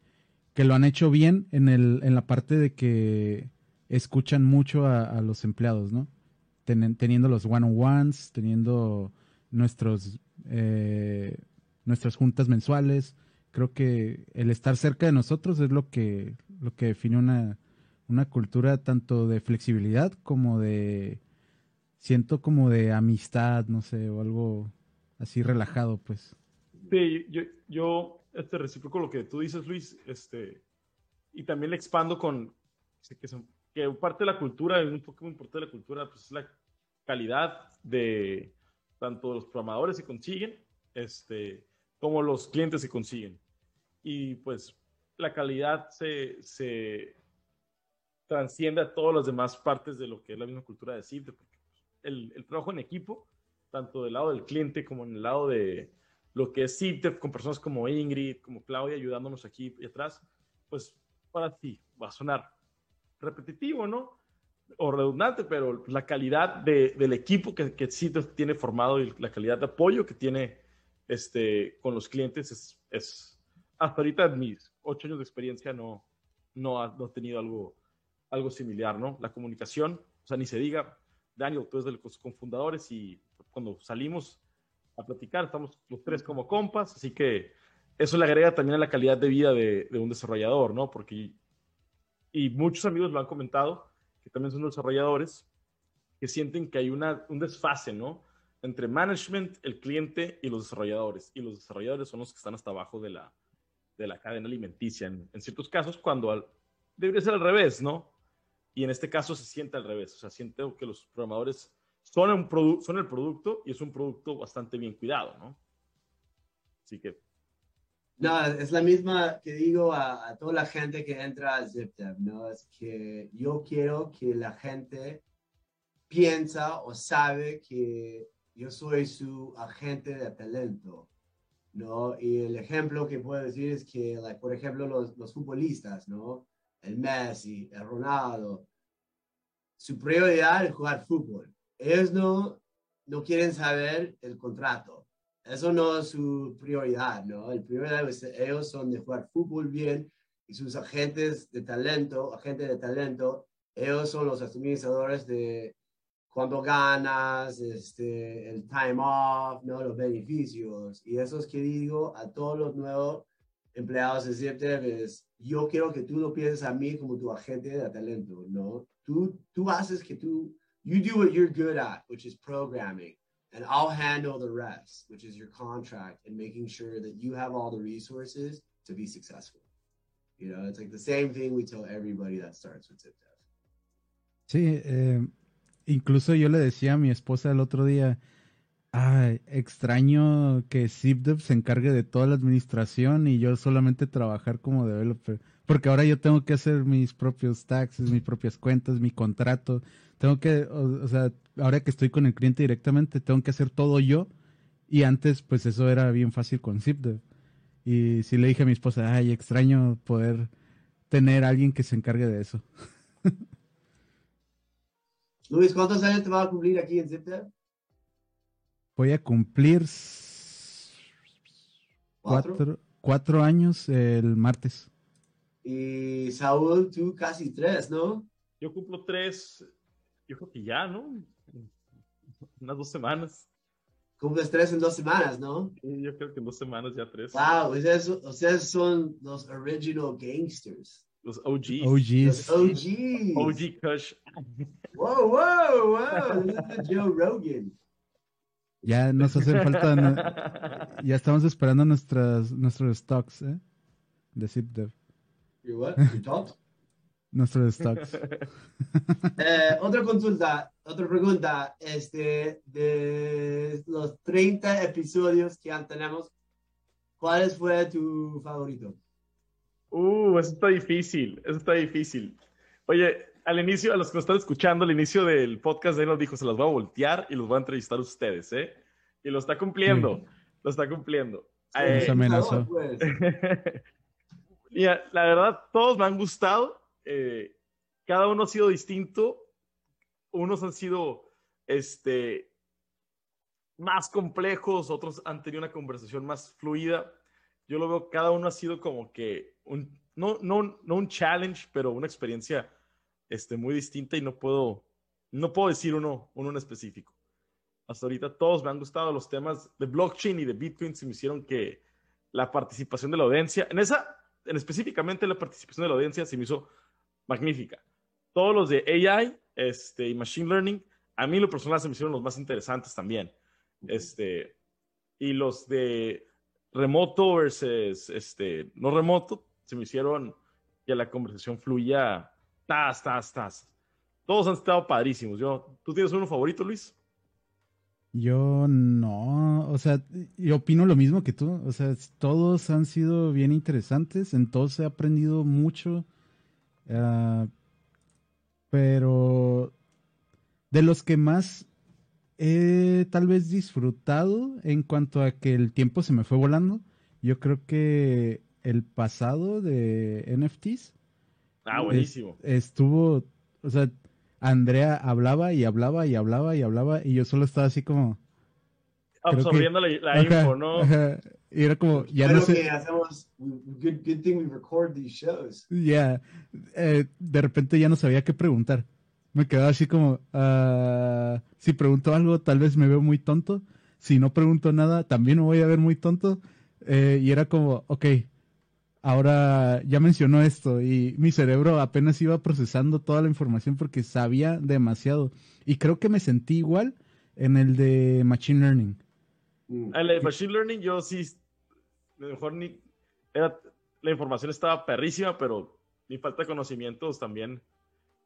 que lo han hecho bien en, el, en la parte de que escuchan mucho a, los empleados, ¿no? teniendo los one-on-ones, teniendo nuestros, eh, nuestras juntas mensuales, creo que el estar cerca de nosotros es lo que, lo que define una, una cultura tanto de flexibilidad como de, siento como de amistad, no sé, o algo así relajado, pues. Sí, yo, yo este, recíproco lo que tú dices, Luis, este, y también le expando con que, que parte de la cultura, un poco importante de la cultura, pues es la calidad de tanto los programadores que consiguen, este, como los clientes se consiguen y pues la calidad se, se transciende a todas las demás partes de lo que es la misma cultura de CIF, porque el, el, trabajo en equipo, tanto del lado del cliente como en el lado de lo que es CIF, con personas como Ingrid, como Claudia, ayudándonos aquí y atrás, pues para ti va a sonar repetitivo, ¿no? O redundante, pero la calidad de, del equipo que, que CIF tiene formado y la calidad de apoyo que tiene este, con los clientes es, es hasta ahorita en mis ocho años de experiencia no, no, ha, no tenido algo, algo similar, ¿no? La comunicación, o sea, ni se diga, Daniel, tú eres de los cofundadores y cuando salimos a platicar, estamos los tres como compas, así que eso le agrega también a la calidad de vida de, de un desarrollador, ¿no? Porque, y muchos amigos lo han comentado, que también son desarrolladores, que sienten que hay una, un desfase, ¿no? Entre management, el cliente y los desarrolladores. Y los desarrolladores son los que están hasta abajo de la, de la cadena alimenticia en, ciertos casos cuando debería ser al revés, ¿no? Y en este caso se siente al revés, o sea, siente que los programadores son, un son el producto y es un producto bastante bien cuidado, ¿no? Así que... No, es la misma que digo a, toda la gente que entra a ZipDev, ¿no? Es que yo quiero que la gente piensa o sabe que yo soy su agente de talento ¿no? Y el ejemplo que puedo decir es que, por ejemplo, los, los futbolistas, ¿no? El Messi, el Ronaldo, su prioridad es jugar fútbol. Ellos no, no quieren saber el contrato. Eso no es su prioridad, ¿no? El prioridad es ellos son de jugar fútbol bien y sus agentes de talento, agentes de talento, ellos son los administradores de cuando ganas, este, el time off, ¿no? los beneficios. Y eso es que digo a todos los nuevos empleados de ZipDev es, yo quiero que tú no pienses a mí como tu agente de talento, ¿no? Tú, tú haces que tú, you do what you're good at, which is programming, and I'll handle the rest, which is your contract and making sure that you have all the resources to be successful. You know, it's like the same thing we tell everybody that starts with ZipDev. Sí, eh, Incluso yo le decía a mi esposa el otro día, ay, extraño que ZipDev se encargue de toda la administración y yo solamente trabajar como developer. Porque ahora yo tengo que hacer mis propios taxes, mis propias cuentas, mi contrato. Tengo que, o, sea, ahora que estoy con el cliente directamente, tengo que hacer todo yo. Y antes, pues eso era bien fácil con ZipDev. Y sí le dije a mi esposa, ay, extraño poder tener a alguien que se encargue de eso. Luis, ¿cuántos años te vas a cumplir aquí en ZipDev? Voy a cumplir ¿Cuatro? Cuatro, años el martes. Y Saúl, tú casi tres, ¿no? Yo cumplo tres Yo creo que ya, ¿no? Unas dos semanas. Cumples tres en dos semanas, ¿no? Sí, yo creo que en dos semanas ya tres. Wow, ustedes, ustedes son los original gangsters. Los OGs. Los OGs. OGs. OG Kush. Wow, wow, wow. This is the Joe Rogan. Ya nos hacen falta. ya estamos esperando nuestras, nuestros stocks, ¿eh? De ZipDev. Your what? Your talks? Nuestros stocks. Eh, otra consulta, otra pregunta. Este, de los 30 episodios que ya tenemos, ¿cuál fue tu favorito? Uh, eso está difícil, eso está difícil. Oye, al inicio, a los que nos están escuchando, al inicio del podcast, él nos dijo, se los voy a voltear y los voy a entrevistar a ustedes, ¿eh? Y lo está cumpliendo, lo está cumpliendo. Eh, Nos amenazó. Pues, Mira, la verdad, todos me han gustado. Eh, cada uno ha sido distinto. Unos han sido este, más complejos, otros han tenido una conversación más fluida. Yo lo veo, cada uno ha sido como que un, no, no, no un challenge, pero una experiencia este, muy distinta y no puedo, no puedo decir uno, uno en específico. Hasta ahorita todos me han gustado los temas de blockchain y de Bitcoin, se me hicieron que la participación de la audiencia, en esa, en específicamente la participación de la audiencia se me hizo magnífica. Todos los de AI este, y Machine Learning, a mí lo personal se me hicieron los más interesantes también. Este, y los de remoto versus este, no remoto, se me hicieron que la conversación fluya, tas, tas, tas. Todos han estado padrísimos. Yo, ¿Tú tienes uno favorito, Luis? Yo no, o sea, yo opino lo mismo que tú, o sea, todos han sido bien interesantes, en todos he aprendido mucho, ah, pero de los que más he tal vez disfrutado en cuanto a que el tiempo se me fue volando, yo creo que el pasado de NFTs Ah, buenísimo. estuvo, o sea, Andrea hablaba y hablaba y hablaba y hablaba y yo solo estaba así como... que- Absorbiendo la, la Ajá, info, ¿no? ajá. Y era como, ya no que sé, hacemos, good, good thing we record these shows. ya, eh, de repente ya no sabía qué preguntar. Me quedaba así como, ah, si pregunto algo, tal vez me veo muy tonto. Si no pregunto nada, también me voy a ver muy tonto. Eh, y era como, ok, ahora ya mencionó esto y mi cerebro apenas iba procesando toda la información porque sabía demasiado. Y creo que me sentí igual en el de Machine Learning. Mm. El de Machine Learning, yo sí, mejor ni, era, la información estaba perrísima, pero mi falta de conocimientos también,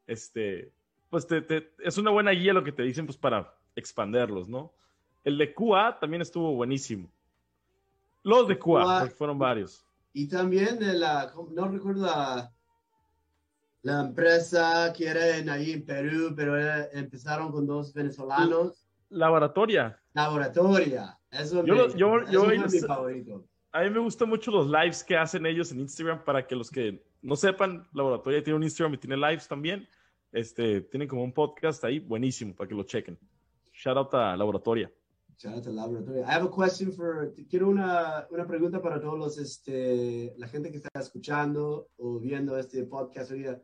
este, pues te, te- es una buena guía lo que te dicen, pues para expanderlos, ¿no? El de QA también estuvo buenísimo. Los de QA, QA. porque fueron varios. Y también de la, no recuerdo la, la empresa que era en, ahí en Perú, pero era- empezaron con dos venezolanos. Laboratoria. Laboratoria. Eso, Yo me- yo- eso yo fue ellos- mi favorito. A mí me gustan mucho los lives que hacen ellos en Instagram para que los que no sepan, Laboratoria tiene un Instagram y tiene lives también. Este, tienen como un podcast ahí buenísimo para que lo chequen. Shout out a Laboratoria. Shout out to Laboratoria. I have a question for, quiero una, una pregunta para todos los, este, la gente que está escuchando o viendo este podcast ahorita.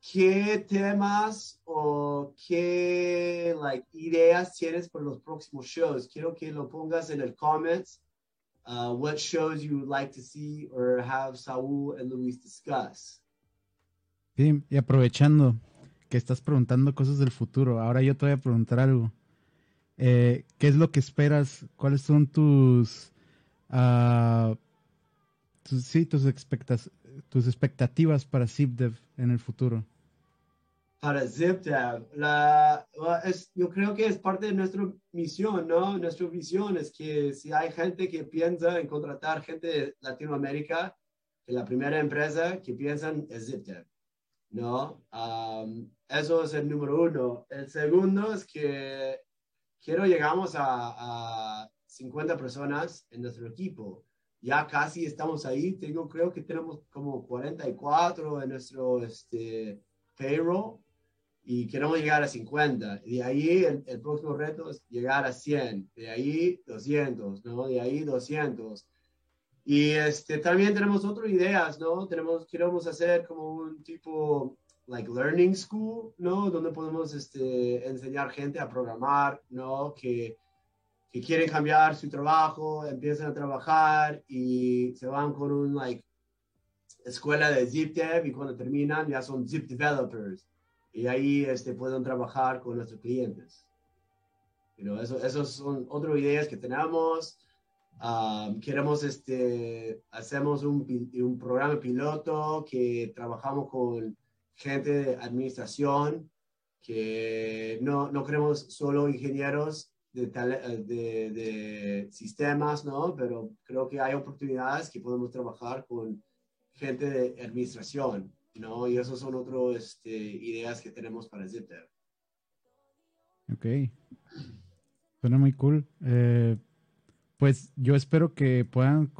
¿Qué temas o qué like, ideas tienes para los próximos shows? Quiero que lo pongas en el comments. Uh, what shows you would like to see or have Saúl and Luis discuss? Sí, y aprovechando que estás preguntando cosas del futuro, ahora yo te voy a preguntar algo. Eh, ¿Qué es lo que esperas? ¿Cuáles son tus, ah, tus sí, tus, expectas- tus expectativas para ZipDev en el futuro? para ZipDev. La, es, yo creo que es parte de nuestra misión, ¿no? Nuestra visión es que si hay gente que piensa en contratar gente de Latinoamérica, que la primera empresa que piensan es ZipDev, ¿no? Um, eso es el número uno. El segundo es que quiero llegamos a, a 50 personas en nuestro equipo. Ya casi estamos ahí. Tengo, creo que tenemos como 44 en nuestro este, payroll y queremos llegar a 50. De ahí el, el, próximo reto es llegar a 100. De ahí 200, ¿no? De ahí 200. Y este, también tenemos otras ideas, ¿no? Tenemos, queremos hacer como un tipo like learning school, ¿no? Donde podemos este, enseñar gente a programar, ¿no? Que, que quieren cambiar su trabajo, empiezan a trabajar y se van con un like escuela de zip dev y cuando terminan ya son zip developers y ahí este, pueden trabajar con nuestros clientes. You eso, esos son otras ideas que tenemos. Um, queremos, este, hacemos un, un, programa piloto que trabajamos con gente de administración, que no, no queremos solo ingenieros de, de, de, sistemas, ¿no? Pero creo que hay oportunidades que podemos trabajar con gente de administración, ¿no? Y esas son otras este, ideas que tenemos para Zipter. Ok. Suena muy cool. Eh, pues yo espero que puedan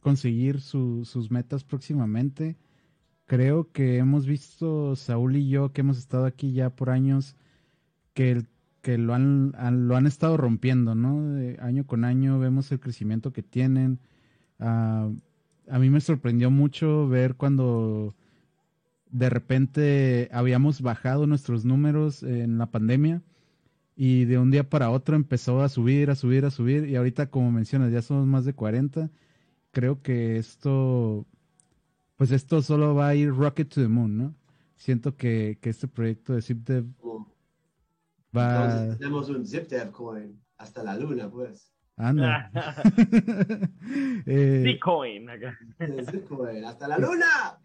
conseguir sus metas próximamente. Creo que hemos visto, Saúl y yo, que hemos estado aquí ya por años, que, que lo, han, lo han estado rompiendo, ¿no? año con año vemos el crecimiento que tienen. Ah, a mí me sorprendió mucho ver cuando de repente habíamos bajado nuestros números en la pandemia y de un día para otro empezó a subir, a subir, a subir y ahorita como mencionas ya somos más de 40. Creo que esto, pues esto solo va a ir rocket to the moon, ¿no? Siento que, que este proyecto de ZipDev va... tenemos un ZipDev coin hasta la luna, pues. Anda. eh, Bitcoin hasta la luna.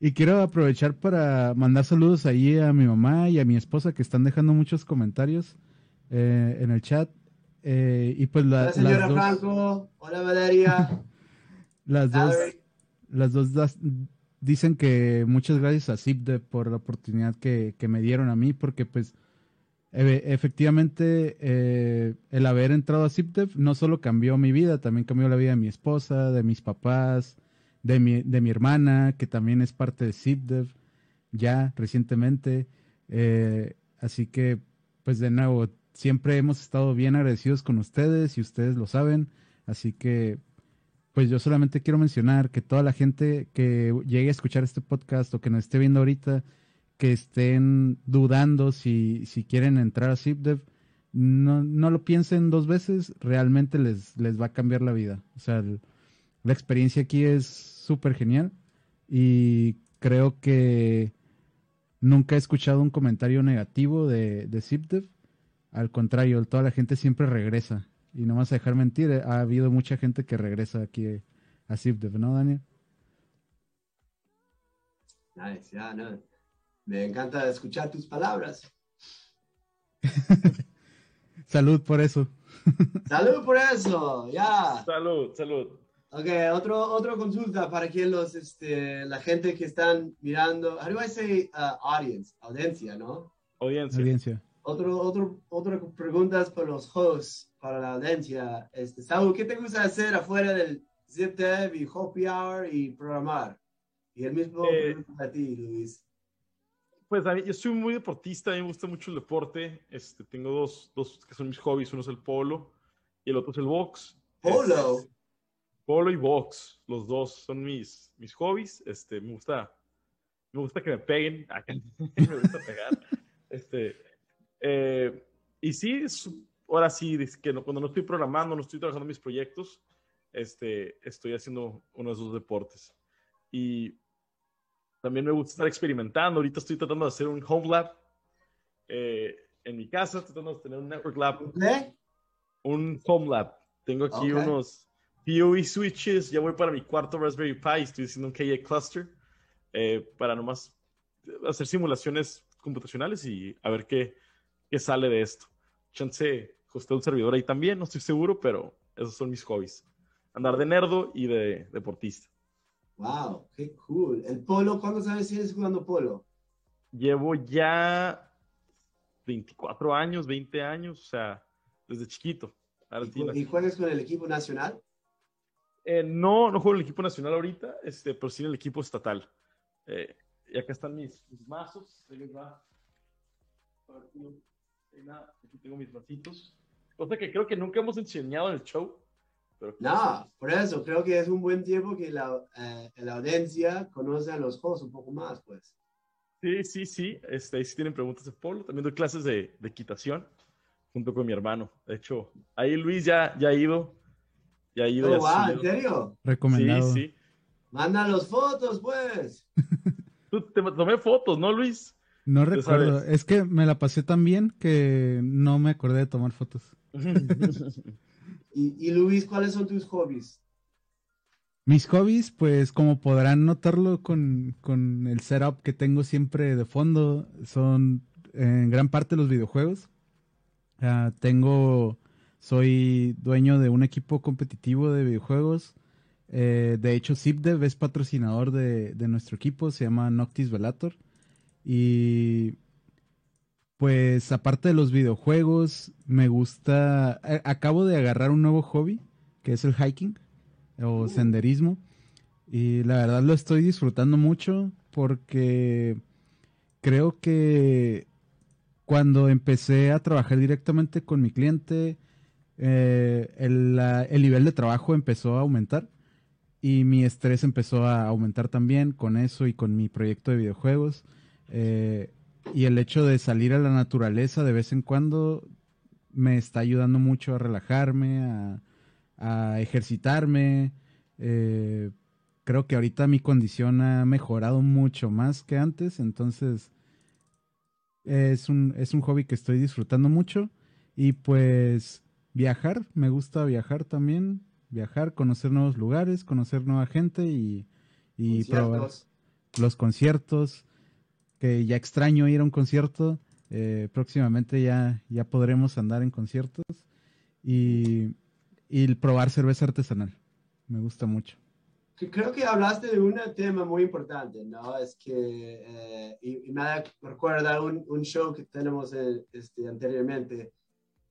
Y quiero aprovechar para mandar saludos ahí a mi mamá y a mi esposa que están dejando muchos comentarios eh, en el chat. Eh, y pues la, Hola, señora Franco. Hola, Valeria. las dos, las dos dicen que muchas gracias a Zipde por la oportunidad que, que, me dieron a mí, porque pues efectivamente eh, el haber entrado a ZipDev no solo cambió mi vida, también cambió la vida de mi esposa, de mis papás, de mi, de mi hermana, que también es parte de ZipDev ya recientemente. Eh, así que, pues de nuevo, siempre hemos estado bien agradecidos con ustedes y ustedes lo saben. Así que, pues yo solamente quiero mencionar que toda la gente que llegue a escuchar este podcast o que nos esté viendo ahorita, que estén dudando si, si quieren entrar a ZipDev, no, no lo piensen dos veces, realmente les, les va a cambiar la vida. O sea, la experiencia aquí es súper genial y creo que nunca he escuchado un comentario negativo de, de ZipDev. Al contrario, toda la gente siempre regresa. Y no vas a dejar mentir, ha habido mucha gente que regresa aquí a ZipDev, ¿no, Daniel? No. Me encanta escuchar tus palabras. salud por eso. salud por eso, ya. Salud, salud. Ok, otro, otra consulta para que los, este, la gente que están mirando, how do I say uh, audience? Audiencia, ¿no? Audiencia. Audiencia. Otro, otro, otra preguntas para los hosts, para la audiencia. Este, Saúl, ¿qué te gusta hacer afuera del ZipDev y Hopi Hour y programar? Y el mismo eh, para ti, Luis. Pues a mí, yo soy muy deportista, a mí me gusta mucho el deporte. Este, tengo dos, dos que son mis hobbies, uno es el polo y el otro es el box. Polo. Este, polo y box, los dos son mis, mis hobbies. Este, me gusta, me gusta que me peguen, me gusta pegar. Este, eh, y sí, ahora sí, que cuando no estoy programando, no estoy trabajando en mis proyectos, este, estoy haciendo uno de esos deportes. Y también me gusta estar experimentando. Ahorita estoy tratando de hacer un home lab eh, en mi casa, tratando de tener un network lab. ¿Qué? Un home lab. Tengo aquí unos PoE switches. Ya voy para mi cuarto Raspberry Pi. Estoy haciendo un KA cluster eh, para nomás hacer simulaciones computacionales y a ver qué, qué sale de esto. Chance, usted un servidor ahí también, no estoy seguro, pero esos son mis hobbies. Andar de nerdo y de deportista. Wow, qué cool. El polo, ¿cuántos años tienes jugando polo? Llevo ya 24 años, 20 años, o sea, desde chiquito. ¿Y, juegas con el equipo nacional? Eh, no, no juego en el equipo nacional ahorita, este, pero sí en el equipo estatal. Eh, y acá están mis, mazos. Aquí tengo mis mazitos. Cosa que creo que nunca hemos enseñado en el show. No, por eso creo que es un buen tiempo que la, eh, la audiencia conozca a los juegos un poco más, pues. Sí, sí, sí. Este, si tienen preguntas de polo, también doy clases de, de equitación junto con mi hermano. De hecho, ahí Luis ya, ya ha ido. Ya ha ido. Oh, wow, ¿En serio? Recomendado. Sí, sí. Manda los fotos, pues. Tú te tomé fotos, ¿no, Luis? No recuerdo. Es que me la pasé tan bien que no me acordé de tomar fotos. y, Luis, ¿cuáles son tus hobbies? Mis hobbies, pues como podrán notarlo con, con, el setup que tengo siempre de fondo, son en gran parte los videojuegos. Uh, tengo, soy dueño de un equipo competitivo de videojuegos. Eh, de hecho, ZipDev es patrocinador de, de, nuestro equipo, se llama Noctis Velator. Y pues aparte de los videojuegos, me gusta, acabo de agarrar un nuevo hobby, que es el hiking o senderismo. Y la verdad lo estoy disfrutando mucho porque creo que cuando empecé a trabajar directamente con mi cliente, eh, el, la, el, nivel de trabajo empezó a aumentar y mi estrés empezó a aumentar también con eso y con mi proyecto de videojuegos. Eh, y el hecho de salir a la naturaleza de vez en cuando me está ayudando mucho a relajarme, a, a ejercitarme. Eh, creo que ahorita mi condición ha mejorado mucho más que antes, entonces es un, es un hobby que estoy disfrutando mucho. Y pues viajar, me gusta viajar también, viajar, conocer nuevos lugares, conocer nueva gente y, y probar los conciertos, que ya extraño ir a un concierto. Eh, próximamente ya, ya podremos andar en conciertos. Y y probar cerveza artesanal. Me gusta mucho. Creo que hablaste de un tema muy importante, ¿no? Es que, eh, y, me recuerda un, un, show que tenemos eh, este, anteriormente,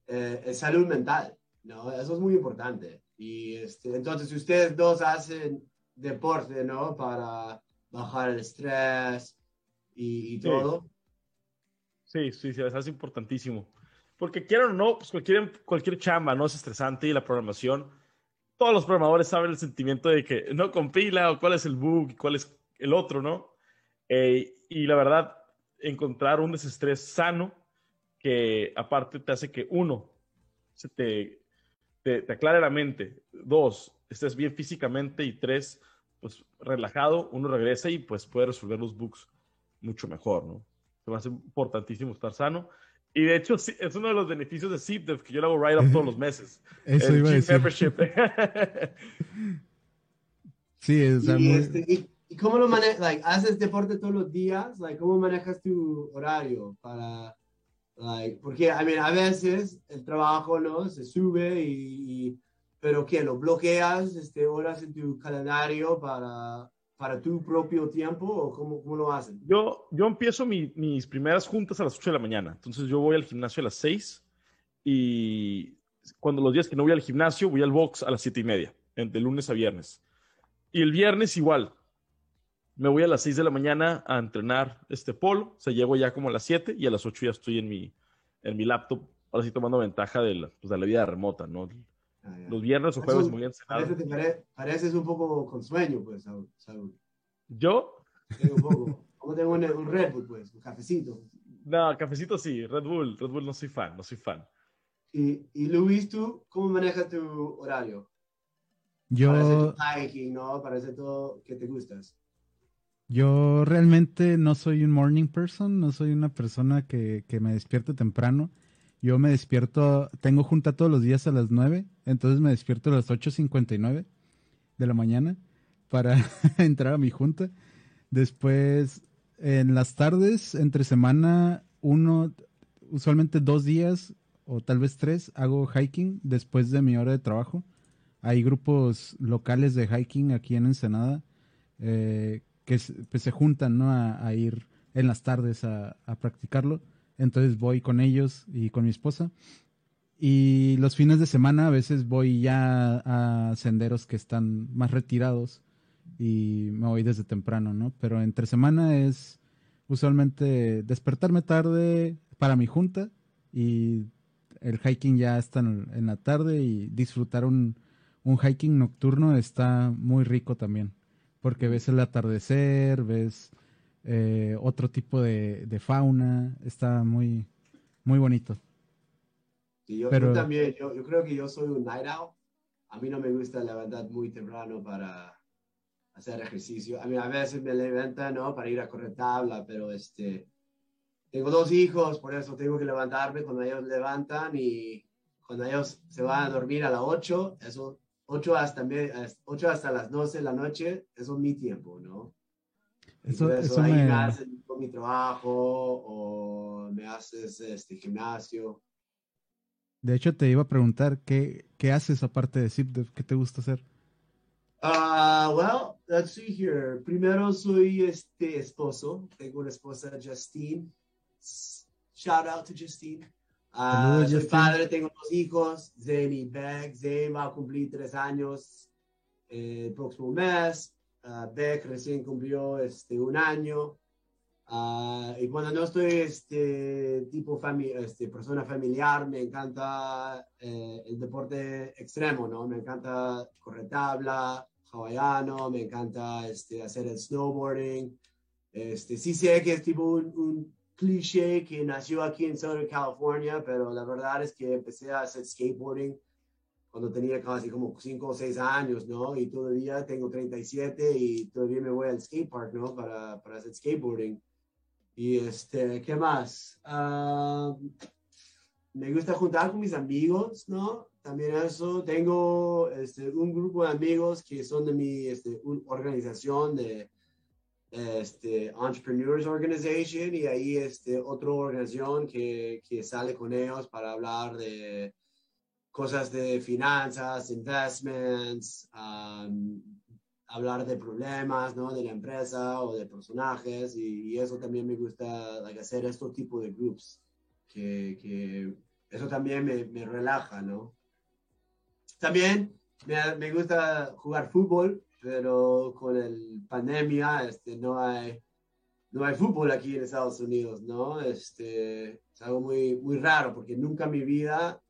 eh, salud mental, ¿no? Eso es muy importante. Y este, entonces, ustedes dos hacen deporte, ¿no? Para bajar el estrés y, y todo. Sí, sí, sí, es importantísimo. Porque quieran o no, pues cualquier, cualquier chamba, ¿no? Es estresante y la programación, todos los programadores saben el sentimiento de que no compila o cuál es el bug, cuál es el otro, ¿no? Eh, y la verdad, encontrar un desestrés sano que aparte te hace que uno, se te, te, te aclare la mente, dos, estés bien físicamente y tres, pues relajado, uno regresa y pues puede resolver los bugs mucho mejor, ¿no? Se me hace importantísimo estar sano. Y de hecho, sí, es uno de los beneficios de ZipDev que yo lo hago write up todos los meses. Eso el iba a decir. membership. sí, es y, muy... este, y, y, cómo lo manejas? Like, ¿Haces deporte todos los días? Like, ¿Cómo manejas tu horario para...? Like, porque, I mean, a veces el trabajo, ¿no? Se sube y... y pero ¿qué? ¿Lo bloqueas este, horas en tu calendario para para tu propio tiempo o cómo, cómo lo hacen? Yo, yo empiezo mi, mis primeras juntas a las 8 de la mañana. Entonces yo voy al gimnasio a las 6 y cuando los días que no voy al gimnasio, voy al box a las 7 y media, de lunes a viernes. Y el viernes igual. Me voy a las 6 de la mañana a entrenar este polo. O sea, llego ya como a las 7 y a las 8 ya estoy en mi, en mi laptop. Ahora sí tomando ventaja de la, pues, de la vida remota, ¿no? Ah, los viernes o jueves Eso, muy bien Parece, te pare, pareces un poco con sueño, pues, Saúl. ¿Yo? Sí, un poco. Como tengo un, un, Red Bull, pues, un cafecito. No, cafecito sí, Red Bull, Red Bull no soy fan, no soy fan. Y, y Luis, ¿tú cómo manejas tu horario? Yo... Para hacer tu hiking, ¿no? Para hacer todo que te gustas. Yo realmente no soy un morning person, no soy una persona que, que me despierte temprano. Yo me despierto, tengo junta todos los días a las 9, entonces me despierto a las 8.59 de la mañana para entrar a mi junta. Después, en las tardes, entre semana, uno, usualmente dos días o tal vez tres, hago hiking después de mi hora de trabajo. Hay grupos locales de hiking aquí en Ensenada eh, que se, pues, se juntan ¿no? a, ir en las tardes a practicarlo. Entonces voy con ellos y con mi esposa. Y los fines de semana a veces voy ya a senderos que están más retirados y me voy desde temprano, ¿no? Pero entre semana es usualmente despertarme tarde para mi junta y el hiking ya está en, la tarde y disfrutar un, un hiking nocturno está muy rico también, porque ves el atardecer, ves eh, otro tipo de, fauna, está muy, muy bonito. Yo, Pero, también, yo, creo que yo soy un night owl. A mí no me gusta levantar muy temprano para hacer ejercicio. A mí a veces me levanta, ¿no? Para ir a correr tabla, pero este, tengo dos hijos, por eso tengo que levantarme cuando ellos levantan y cuando ellos se van a dormir a las 8, eso 8 hasta, 8 hasta las 12 de la noche, eso es mi tiempo, ¿no? Eso, eso, ahí me... haces mi trabajo o me haces este gimnasio. De hecho, te iba a preguntar, ¿qué, qué haces aparte de ZipDev? ¿Qué te gusta hacer? Uh, well, let's see here. Primero soy este esposo. Tengo una esposa, Justine. Shout out to Justine. Uh, soy padre, tengo dos hijos, Zane y Beck. Zane va a cumplir tres años eh, el próximo mes. Uh, Beck recién cumplió este, un año. Uh, y cuando no estoy este tipo fami este, persona familiar, me encanta eh, el deporte extremo, ¿no? Me encanta correr tabla, hawaiano, me encanta este, hacer el snowboarding. Este, sí sé que es tipo un, cliché que nació aquí en Southern California, pero la verdad es que empecé a hacer skateboarding cuando tenía casi como 5 o 6 años, ¿no? Y todavía tengo 37 y todavía me voy al skatepark, ¿no? Para, para hacer skateboarding. Y este, ¿qué más? Ah, me gusta juntar con mis amigos, ¿no? También eso, tengo este, un grupo de amigos que son de mi este, organización de este, Entrepreneurs Organization y ahí este, otra organización que, que sale con ellos para hablar de cosas de finanzas, investments, um, hablar de problemas, ¿no? De la empresa o de personajes y, eso también me gusta hacer este tipo de groups, que, que eso también me, me, relaja, ¿no? También me, me gusta jugar fútbol, pero con el pandemia este, no, hay, no hay fútbol aquí en Estados Unidos, ¿no? Este, es algo muy, muy raro porque nunca en mi vida,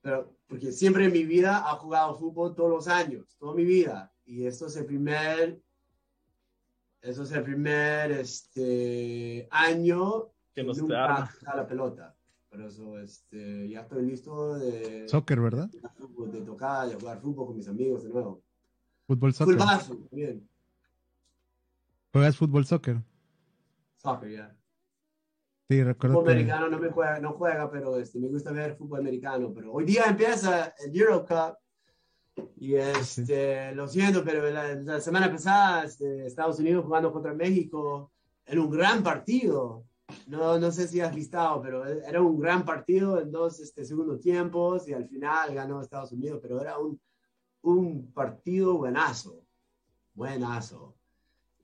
pero porque siempre en mi vida ha jugado fútbol todos los años, toda mi vida. Y esto es el primer, eso es el primer este, año que nos nunca da la pelota. Por eso este, ya estoy listo de... Soccer, ¿verdad? De tocar, de jugar fútbol con mis amigos de nuevo. Fútbol soccer. bien. ¿Juegas fútbol soccer? Soccer, ya. Sí, recuerdo. Fútbol americano no me juega, no juega, pero este, me gusta ver fútbol americano. Pero hoy día empieza el Euro Cup. Y este, lo siento, pero la, semana pasada este, Estados Unidos jugando contra México en un gran partido. No, no sé si has visto, pero era un gran partido en dos este, segundos tiempos y al final ganó Estados Unidos, pero era un un partido buenazo, buenazo.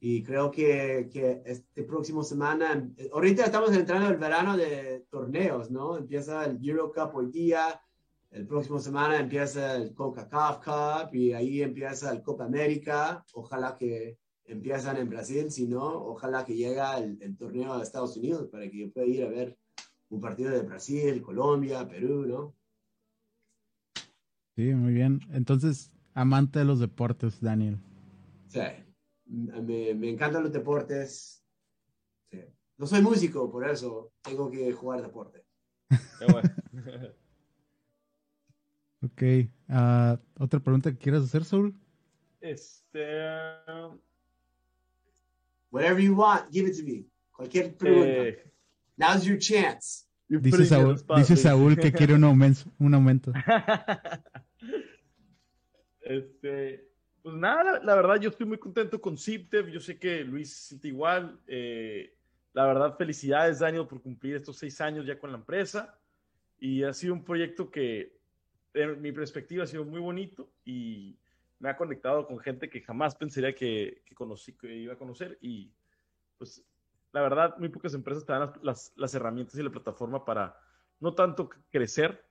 Y creo que, que este próximo semana, ahorita estamos entrando el verano de torneos, ¿no? Empieza el Euro Cup hoy día, el próximo semana empieza el Coca-Cola Cup y ahí empieza el Copa América. Ojalá que empiezan en Brasil, si no, ojalá que llegue el, el, torneo de Estados Unidos para que yo pueda ir a ver un partido de Brasil, Colombia, Perú, ¿no? Sí, muy bien. Entonces, amante de los deportes, Daniel. Sí, me, me encantan los deportes. Sí. No soy músico, por eso tengo que jugar deporte. ok. Uh, ¿Otra pregunta que quieras hacer, Saul? Este. Whatever you want, give it to me. Cualquier pregunta. Eh... Now's your chance. Dice Saúl, dice Saúl, que quiere un aumento. Un aumento. Este, pues nada, la, verdad yo estoy muy contento con Ziptev, yo sé que Luis se siente igual. Eh, la verdad, felicidades Daniel por cumplir estos seis años ya con la empresa y ha sido un proyecto que mi perspectiva ha sido muy bonito y me ha conectado con gente que jamás pensaría que, que conocí, que iba a conocer y pues la verdad muy pocas empresas te dan las, las, las herramientas y la plataforma para no tanto crecer,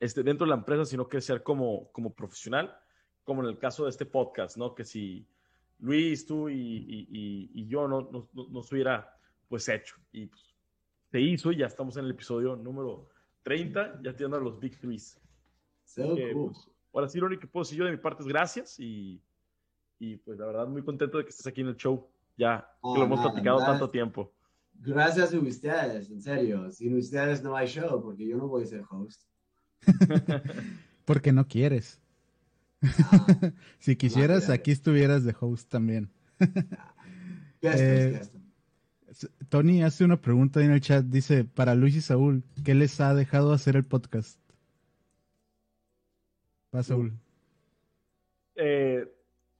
este, dentro de la empresa, sino crecer como, como profesional, como en el caso de este podcast, ¿no? Que si Luis, tú y, y, y yo no, no, no, hubiera pues hecho. Y pues, se hizo y ya estamos en el episodio número 30, ya teniendo los Big Threes. So cool. Pues, ahora sí, lo único que puedo decir yo de mi parte es gracias y, y pues la verdad muy contento de que estés aquí en el show, ya que Oh, lo hemos nada, platicado tanto tiempo. Gracias a ustedes, en serio. Sin ustedes no hay show, porque yo no voy a ser host. Porque no quieres. Ah, Si quisieras, aquí estuvieras de host también. guest Eh, Tony hace una pregunta ahí en el chat. Dice, para Luis y Saúl, ¿qué les ha dejado hacer el podcast? Va, Saúl. Eh,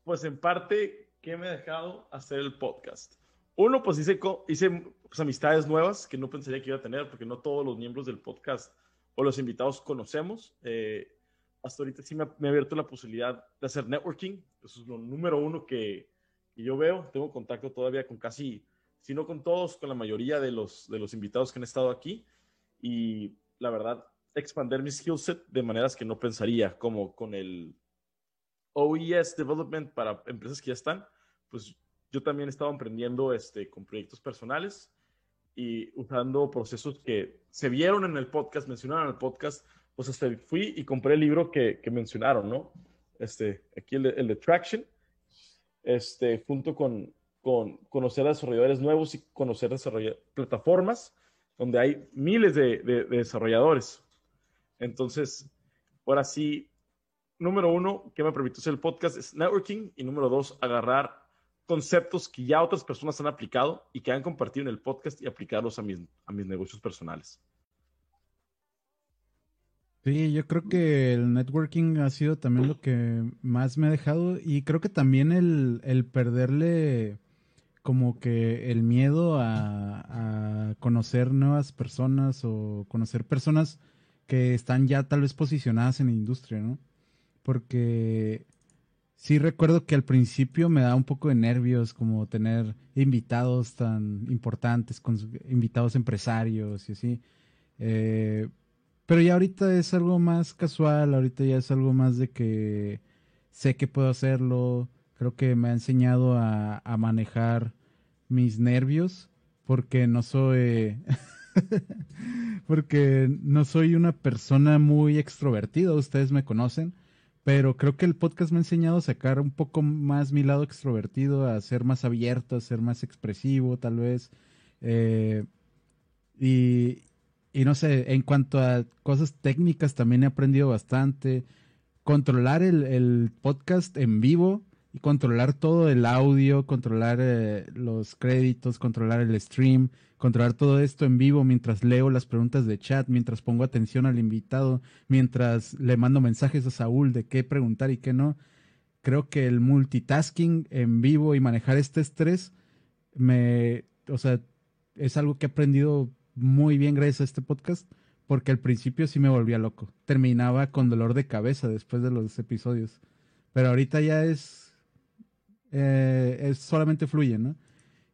pues en parte, ¿qué me ha dejado hacer el podcast? Uno, pues hice, hice pues, amistades nuevas que no pensaría que iba a tener, porque no todos los miembros del podcast o los invitados conocemos. Eh, hasta ahorita sí me ha, me ha abierto la posibilidad de hacer networking. Eso es lo número uno que, que yo veo. Tengo contacto todavía con casi, si no con todos, con la mayoría de los, de los invitados que han estado aquí. Y la verdad, expander mi skill set de maneras que no pensaría, como con el OES Development para empresas que ya están, pues yo también he estado emprendiendo este, con proyectos personales y usando procesos que se vieron en el podcast, mencionaron en el podcast, pues hasta fui y compré el libro que, que mencionaron, ¿no? Este, aquí el el de Traction, este, junto con, con conocer a desarrolladores nuevos y conocer desarrolla- plataformas donde hay miles de, de- de desarrolladores. Entonces, ahora sí, número uno, que me permitió hacer el podcast es networking. Y número dos, agarrar conceptos que ya otras personas han aplicado y que han compartido en el podcast y aplicarlos a mis, a mis negocios personales. Sí, yo creo que el networking ha sido también lo que más me ha dejado y creo que también el, el perderle como que el miedo a, a conocer nuevas personas o conocer personas que están ya tal vez posicionadas en la industria, ¿no? Porque sí recuerdo que al principio me daba un poco de nervios como tener invitados tan importantes, invitados empresarios y así. Eh, pero ya ahorita es algo más casual, ahorita ya es algo más de que sé que puedo hacerlo. Creo que me ha enseñado a manejar mis nervios porque no soy porque no soy una persona muy extrovertida, ustedes me conocen, pero creo que el podcast me ha enseñado a sacar un poco más mi lado extrovertido, a ser más abierto, a ser más expresivo, tal vez. Eh, y, no sé, en cuanto a cosas técnicas también he aprendido bastante. Controlar el podcast en vivo y controlar todo el audio, controlar eh, los créditos, controlar el stream, controlar todo esto en vivo mientras leo las preguntas de chat, mientras pongo atención al invitado, mientras le mando mensajes a Saúl de qué preguntar y qué no. Creo que el multitasking en vivo y manejar este estrés me, o sea, es algo que he aprendido muy bien gracias a este podcast, porque al principio sí me volvía loco. Terminaba con dolor de cabeza después de los episodios. Pero ahorita ya es, eh, es solamente fluye, ¿no?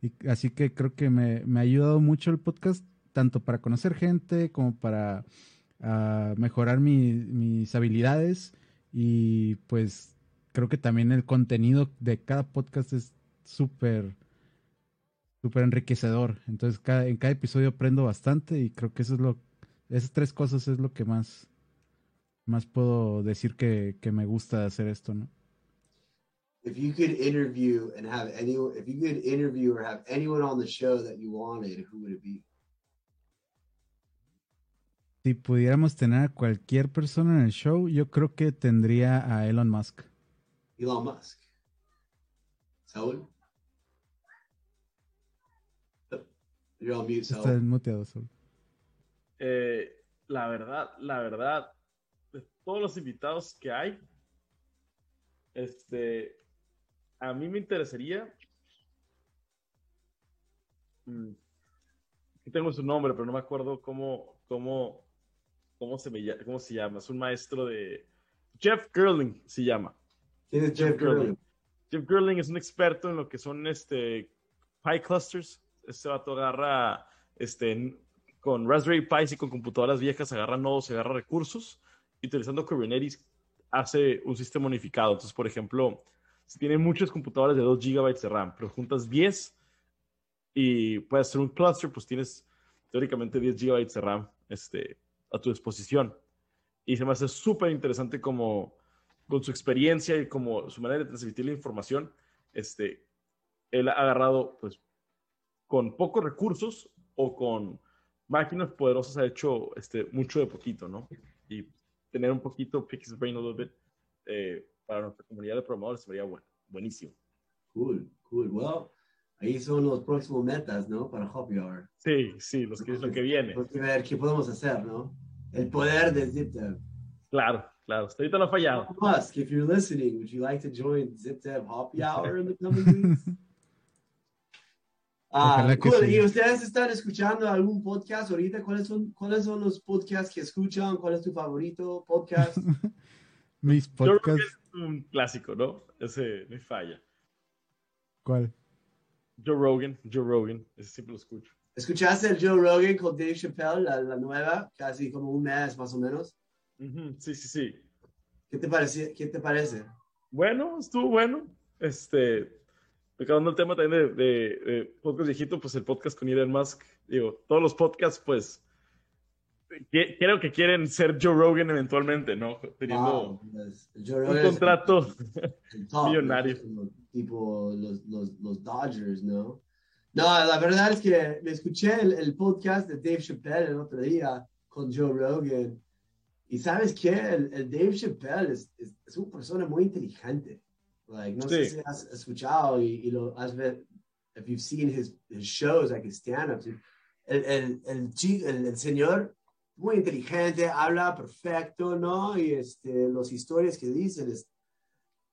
Y así que creo que me, me ha ayudado mucho el podcast, tanto para conocer gente como para ah, mejorar mi- mis habilidades. Y pues creo que también el contenido de cada podcast es súper súper enriquecedor. Entonces, cada, en cada episodio aprendo bastante y creo que eso es lo, esas tres cosas es lo que más, más puedo decir que, que me gusta hacer esto, ¿no? If you could interview and have anyone, if you could interview or have anyone on the show that you wanted, who would it be? Si pudiéramos tener a cualquier persona en el show, yo creo que tendría a Elon Musk. Elon Musk. Saul? You're on mute, muteado. Eh, la verdad, la verdad, de todos los invitados que hay, este, a mí me interesaría. mm, tengo su nombre, pero no me acuerdo cómo, cómo, cómo se me cómo se llama. Es un maestro de Jeff Girling se llama. ¿Quién es Jeff? Girling. Jeff Girling es un experto en lo que son este Pi clusters. Este vato agarra este, con Raspberry Pi y con computadoras viejas, agarra nodos, agarra recursos y utilizando Kubernetes hace un sistema unificado. Entonces, por ejemplo, si tienes muchas computadoras de 2 GB de RAM, pero juntas 10 y puedes hacer un cluster, pues tienes teóricamente 10 GB de RAM este, a tu disposición. Y se me hace súper interesante como con su experiencia y como su manera de transmitir la información, este, él ha agarrado, pues, con pocos recursos o con máquinas poderosas ha hecho este, mucho de poquito, ¿no? Y tener un poquito, pick his brain a little bit, eh, para nuestra comunidad de programadores sería bueno, buenísimo. Cool, cool. Well, ahí son los próximos metas, ¿no? Para Happy Hour. Sí, sí, los que, lo que viene. Tenemos que ver qué podemos hacer, ¿no? El poder de ZipDev. Claro, claro. Hasta ahorita no ha fallado. Musk, if you're listening, would you like to join ZipDev Happy Hour in the coming weeks? Ah, cool. sí. ¿Y ustedes están escuchando algún podcast ahorita? ¿Cuáles son, ¿Cuáles son los podcasts que escuchan? ¿Cuál es tu favorito podcast? Mis podcasts, es un clásico, ¿no? Ese no falla. ¿cuál? Joe Rogan, Joe Rogan, ese siempre lo escucho. ¿Escuchaste el Joe Rogan con Dave Chappelle, la, la nueva? Casi como un mes más o menos. Sí, sí, sí. ¿Qué te parece? ¿Qué te parece? Bueno, estuvo bueno. Este, tocando el tema también de, de, de podcast viejito, pues el podcast con Elon Musk. Digo, todos los podcasts, pues, creo que quieren ser Joe Rogan eventualmente, ¿no? Teniendo Wow, pues, un contrato. top, millonario. Tipo los, los, los Dodgers, ¿no? No, la verdad es que me escuché el, el podcast de Dave Chappelle el otro día con Joe Rogan. Y sabes qué? El, el Dave Chappelle es, es, es una persona muy inteligente. Like, no sé Sí. si has escuchado y, y lo has visto, if you've seen his, his shows, like his stand-ups. El, el, el, el, el señor muy inteligente, habla perfecto, ¿no? Y este, las historias que dicen es,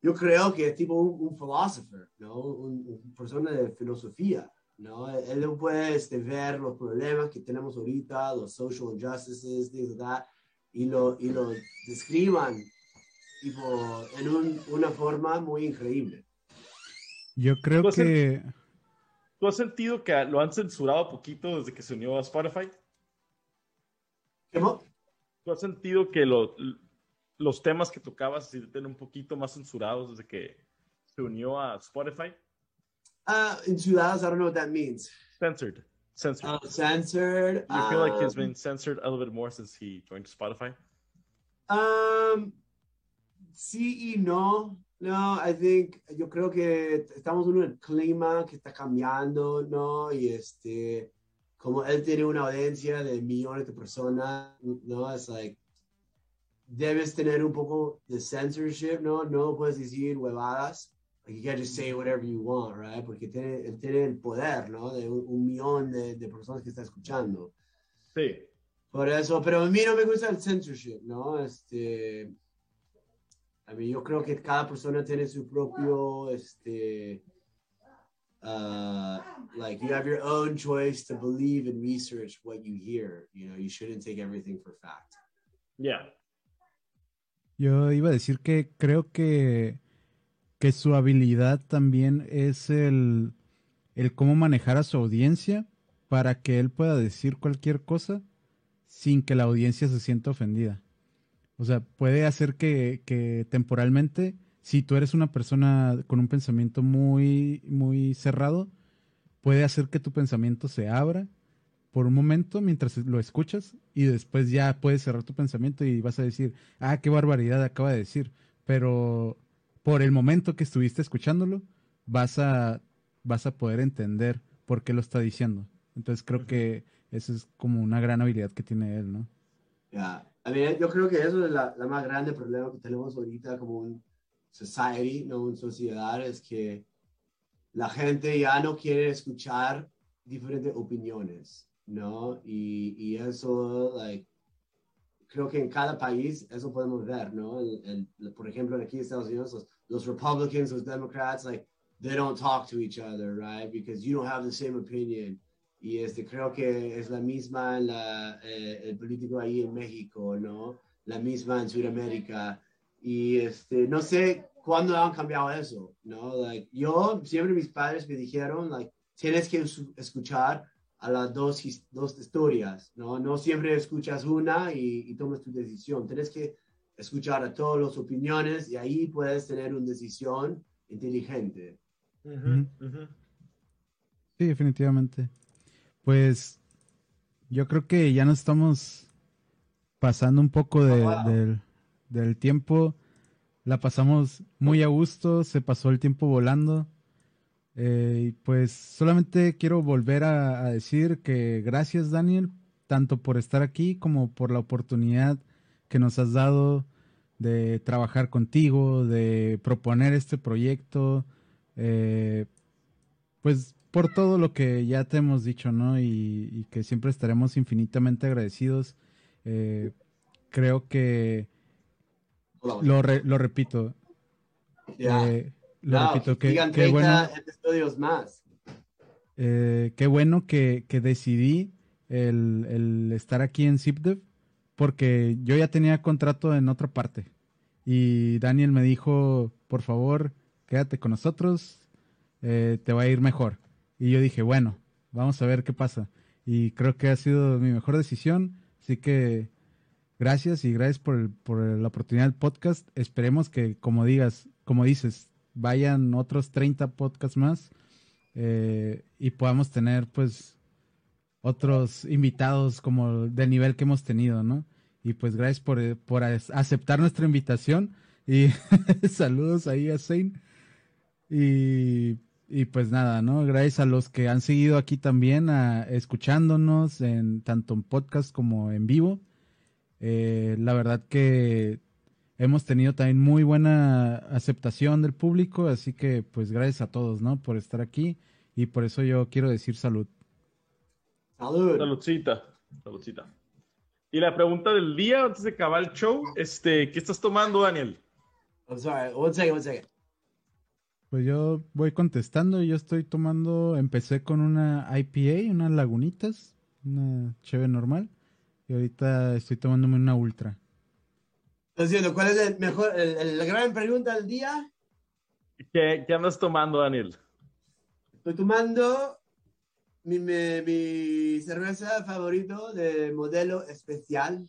yo creo que es tipo un, un philosopher, ¿no? Un, un persona de filosofía, ¿no? Él no puede este, ver los problemas que tenemos ahorita, los social injustices, things like that, y lo, y lo describan tipo, en un- una forma muy increíble. Yo creo Pues, que ¿Tú has sentido que lo han censurado poquito desde que se unió a Spotify? ¿Cómo? ¿Tú has sentido que lo- los temas que tocabas se sienten un poquito más censurados desde que se unió a Spotify? Uh, in ciudades, I don't know what that means. Censored. Censored. Uh, censored. Do you feel like he's um, been censored a little bit more since he joined Spotify? Um, sí y no. No, I think, yo creo que estamos en un clima que está cambiando, ¿no? Y este, como él tiene una audiencia de millones de personas, ¿no? Es like, debes tener un poco de censorship, ¿no? No puedes decir huevadas. Like, you can't just say whatever you want, right? Porque tiene, él tiene el poder, ¿no? De un, un millón de, de personas que está escuchando. Sí. Por eso, pero a mí no me gusta el censorship, ¿no? Este, a mí yo creo que cada persona tiene su propio, este, uh, like you have your own choice to believe and research what you hear. You know, you shouldn't take everything for fact. Yeah. yo iba a decir que creo que, que su habilidad también es el, el cómo manejar a su audiencia para que él pueda decir cualquier cosa sin que la audiencia se sienta ofendida. O sea, puede hacer que, que temporalmente, si tú eres una persona con un pensamiento muy, muy cerrado, puede hacer que tu pensamiento se abra por un momento mientras lo escuchas y después ya puedes cerrar tu pensamiento y vas a decir, ah, qué barbaridad acaba de decir. Pero por el momento que estuviste escuchándolo, vas a, vas a poder entender por qué lo está diciendo. Entonces creo que esa es como una gran habilidad que tiene él, ¿no? Yeah. I mean, yo creo que eso es la, más grande problema que tenemos ahorita como society, no una sociedad, es que la gente ya no quiere escuchar diferentes opiniones, ¿no? Y, y eso, like, creo que en cada país eso podemos ver, ¿no? El- por ejemplo, aquí en Estados Unidos, los, los Republicans, los Democrats, like, they don't talk to each other, right? Because you don't have the same opinion. Y este, creo que es la misma en la, eh, el político ahí en México, ¿no? La misma en Sudamérica. Y este, no sé cuándo han cambiado eso, ¿no? Like, yo, siempre mis padres me dijeron, like, tienes que escuchar a las dos, dos historias, ¿no? No siempre escuchas una y, y tomas tu decisión. Tienes que escuchar a todas las opiniones y ahí puedes tener una decisión inteligente. Sí, definitivamente. Pues yo creo que ya nos estamos pasando un poco de- Oh, wow. del, del tiempo. la pasamos muy a gusto, se pasó el tiempo volando. Eh, pues solamente quiero volver a, decir que gracias Daniel, tanto por estar aquí como por la oportunidad que nos has dado de trabajar contigo, de proponer este proyecto, eh, pues por todo lo que ya te hemos dicho, ¿no? Y, que siempre estaremos infinitamente agradecidos. Eh, creo que lo, lo repito. Eh, lo repito, que, qué bueno. episodios más. Eh, qué bueno que, que decidí el, el, estar aquí en ZipDev porque yo ya tenía contrato en otra parte. Y Daniel me dijo, por favor, quédate con nosotros, eh, te va a ir mejor. Y yo dije, bueno, vamos a ver qué pasa. Y creo que ha sido mi mejor decisión, así que gracias y gracias por, por la oportunidad del podcast. Esperemos que, como digas, como dices, vayan otros 30 podcasts más eh, y podamos tener pues otros invitados como del nivel que hemos tenido, ¿no? Y pues gracias por, por aceptar nuestra invitación y saludos ahí a Zane. Y, y, pues nada, ¿no? Gracias a los que han seguido aquí también, a, escuchándonos en tanto en podcast como en vivo. Eh, la verdad que hemos tenido también muy buena aceptación del público, así que pues gracias a todos, ¿no? Por estar aquí y por eso yo quiero decir salud. Salud. Saludcita. Saludcita. Y la pregunta del día antes de acabar el show, este, ¿qué estás tomando, Daniel? I'm sorry, one second, one second. Pues yo voy contestando, yo estoy tomando, empecé con una IPA, unas lagunitas, una cheve normal. Y ahorita estoy tomándome una ultra. Entonces, ¿cuál es el mejor, la gran pregunta del día? ¿Qué, ¿Qué, andas tomando, Daniel? Estoy tomando mi, mi, cerveza favorito de modelo especial.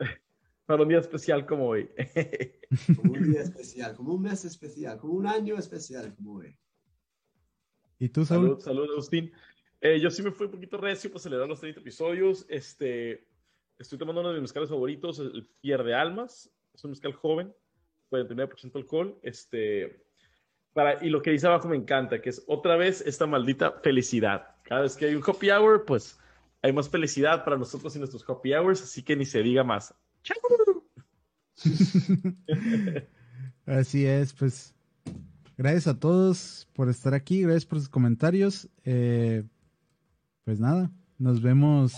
Para un día especial como hoy. como un día especial, como un mes especial, como un año especial como hoy. ¿Y tú, Salud, salud, Agustín. Eh, yo sí me fui un poquito recio para celebrar los 30 episodios. Este, estoy tomando uno de mis mezcales favoritos, el Fier de Almas. Es un mezcal joven, 49% alcohol. Este, para, y lo que dice abajo me encanta, que es otra vez esta maldita felicidad. Cada vez que hay un happy hour, pues hay más felicidad para nosotros y nuestros happy hours, así que ni se diga más. así es, pues gracias a todos por estar aquí, gracias por sus comentarios. Eh, pues nada, nos vemos.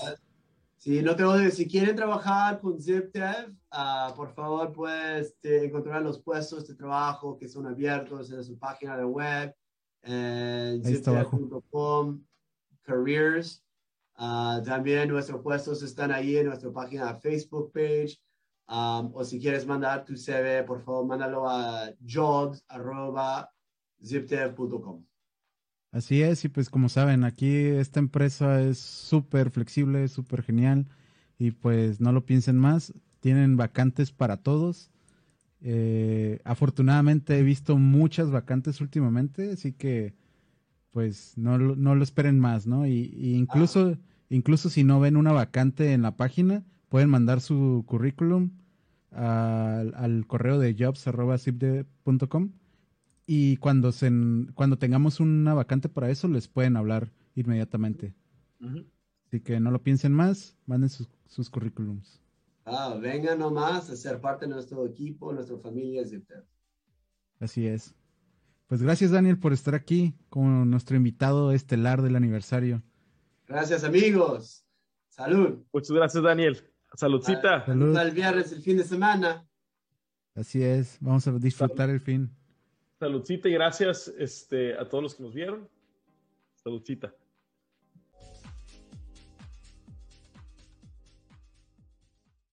Si no tengo, si quieren trabajar con ZipDev, uh, por favor, pues encontrar los puestos de trabajo que son abiertos en su página de web, en zipdev.com, careers. Uh, también nuestros puestos están ahí en nuestra página de Facebook page. Um, o si quieres mandar tu CV, por favor, mándalo a jobs.zipdev.com. Así es, y pues como saben, aquí esta empresa es súper flexible, súper genial, y pues no lo piensen más, tienen vacantes para todos. Eh, afortunadamente he visto muchas vacantes últimamente, así que pues no, no lo esperen más, ¿no? Y, incluso, incluso si no ven una vacante en la página, pueden mandar su currículum al, al correo de jobs.zipde.com y cuando, se, cuando tengamos una vacante para eso, les pueden hablar inmediatamente. Así que no lo piensen más, manden sus, sus currículums. Ah, vengan nomás a ser parte de nuestro equipo, nuestra familia Así es. Pues gracias Daniel por estar aquí como nuestro invitado estelar del aniversario. Gracias amigos. Salud. Muchas gracias Daniel. Saludcita. Salud. el viernes, el fin de semana. Así es. Vamos a disfrutar el fin. Saludcita y gracias este, a todos los que nos vieron. Saludcita.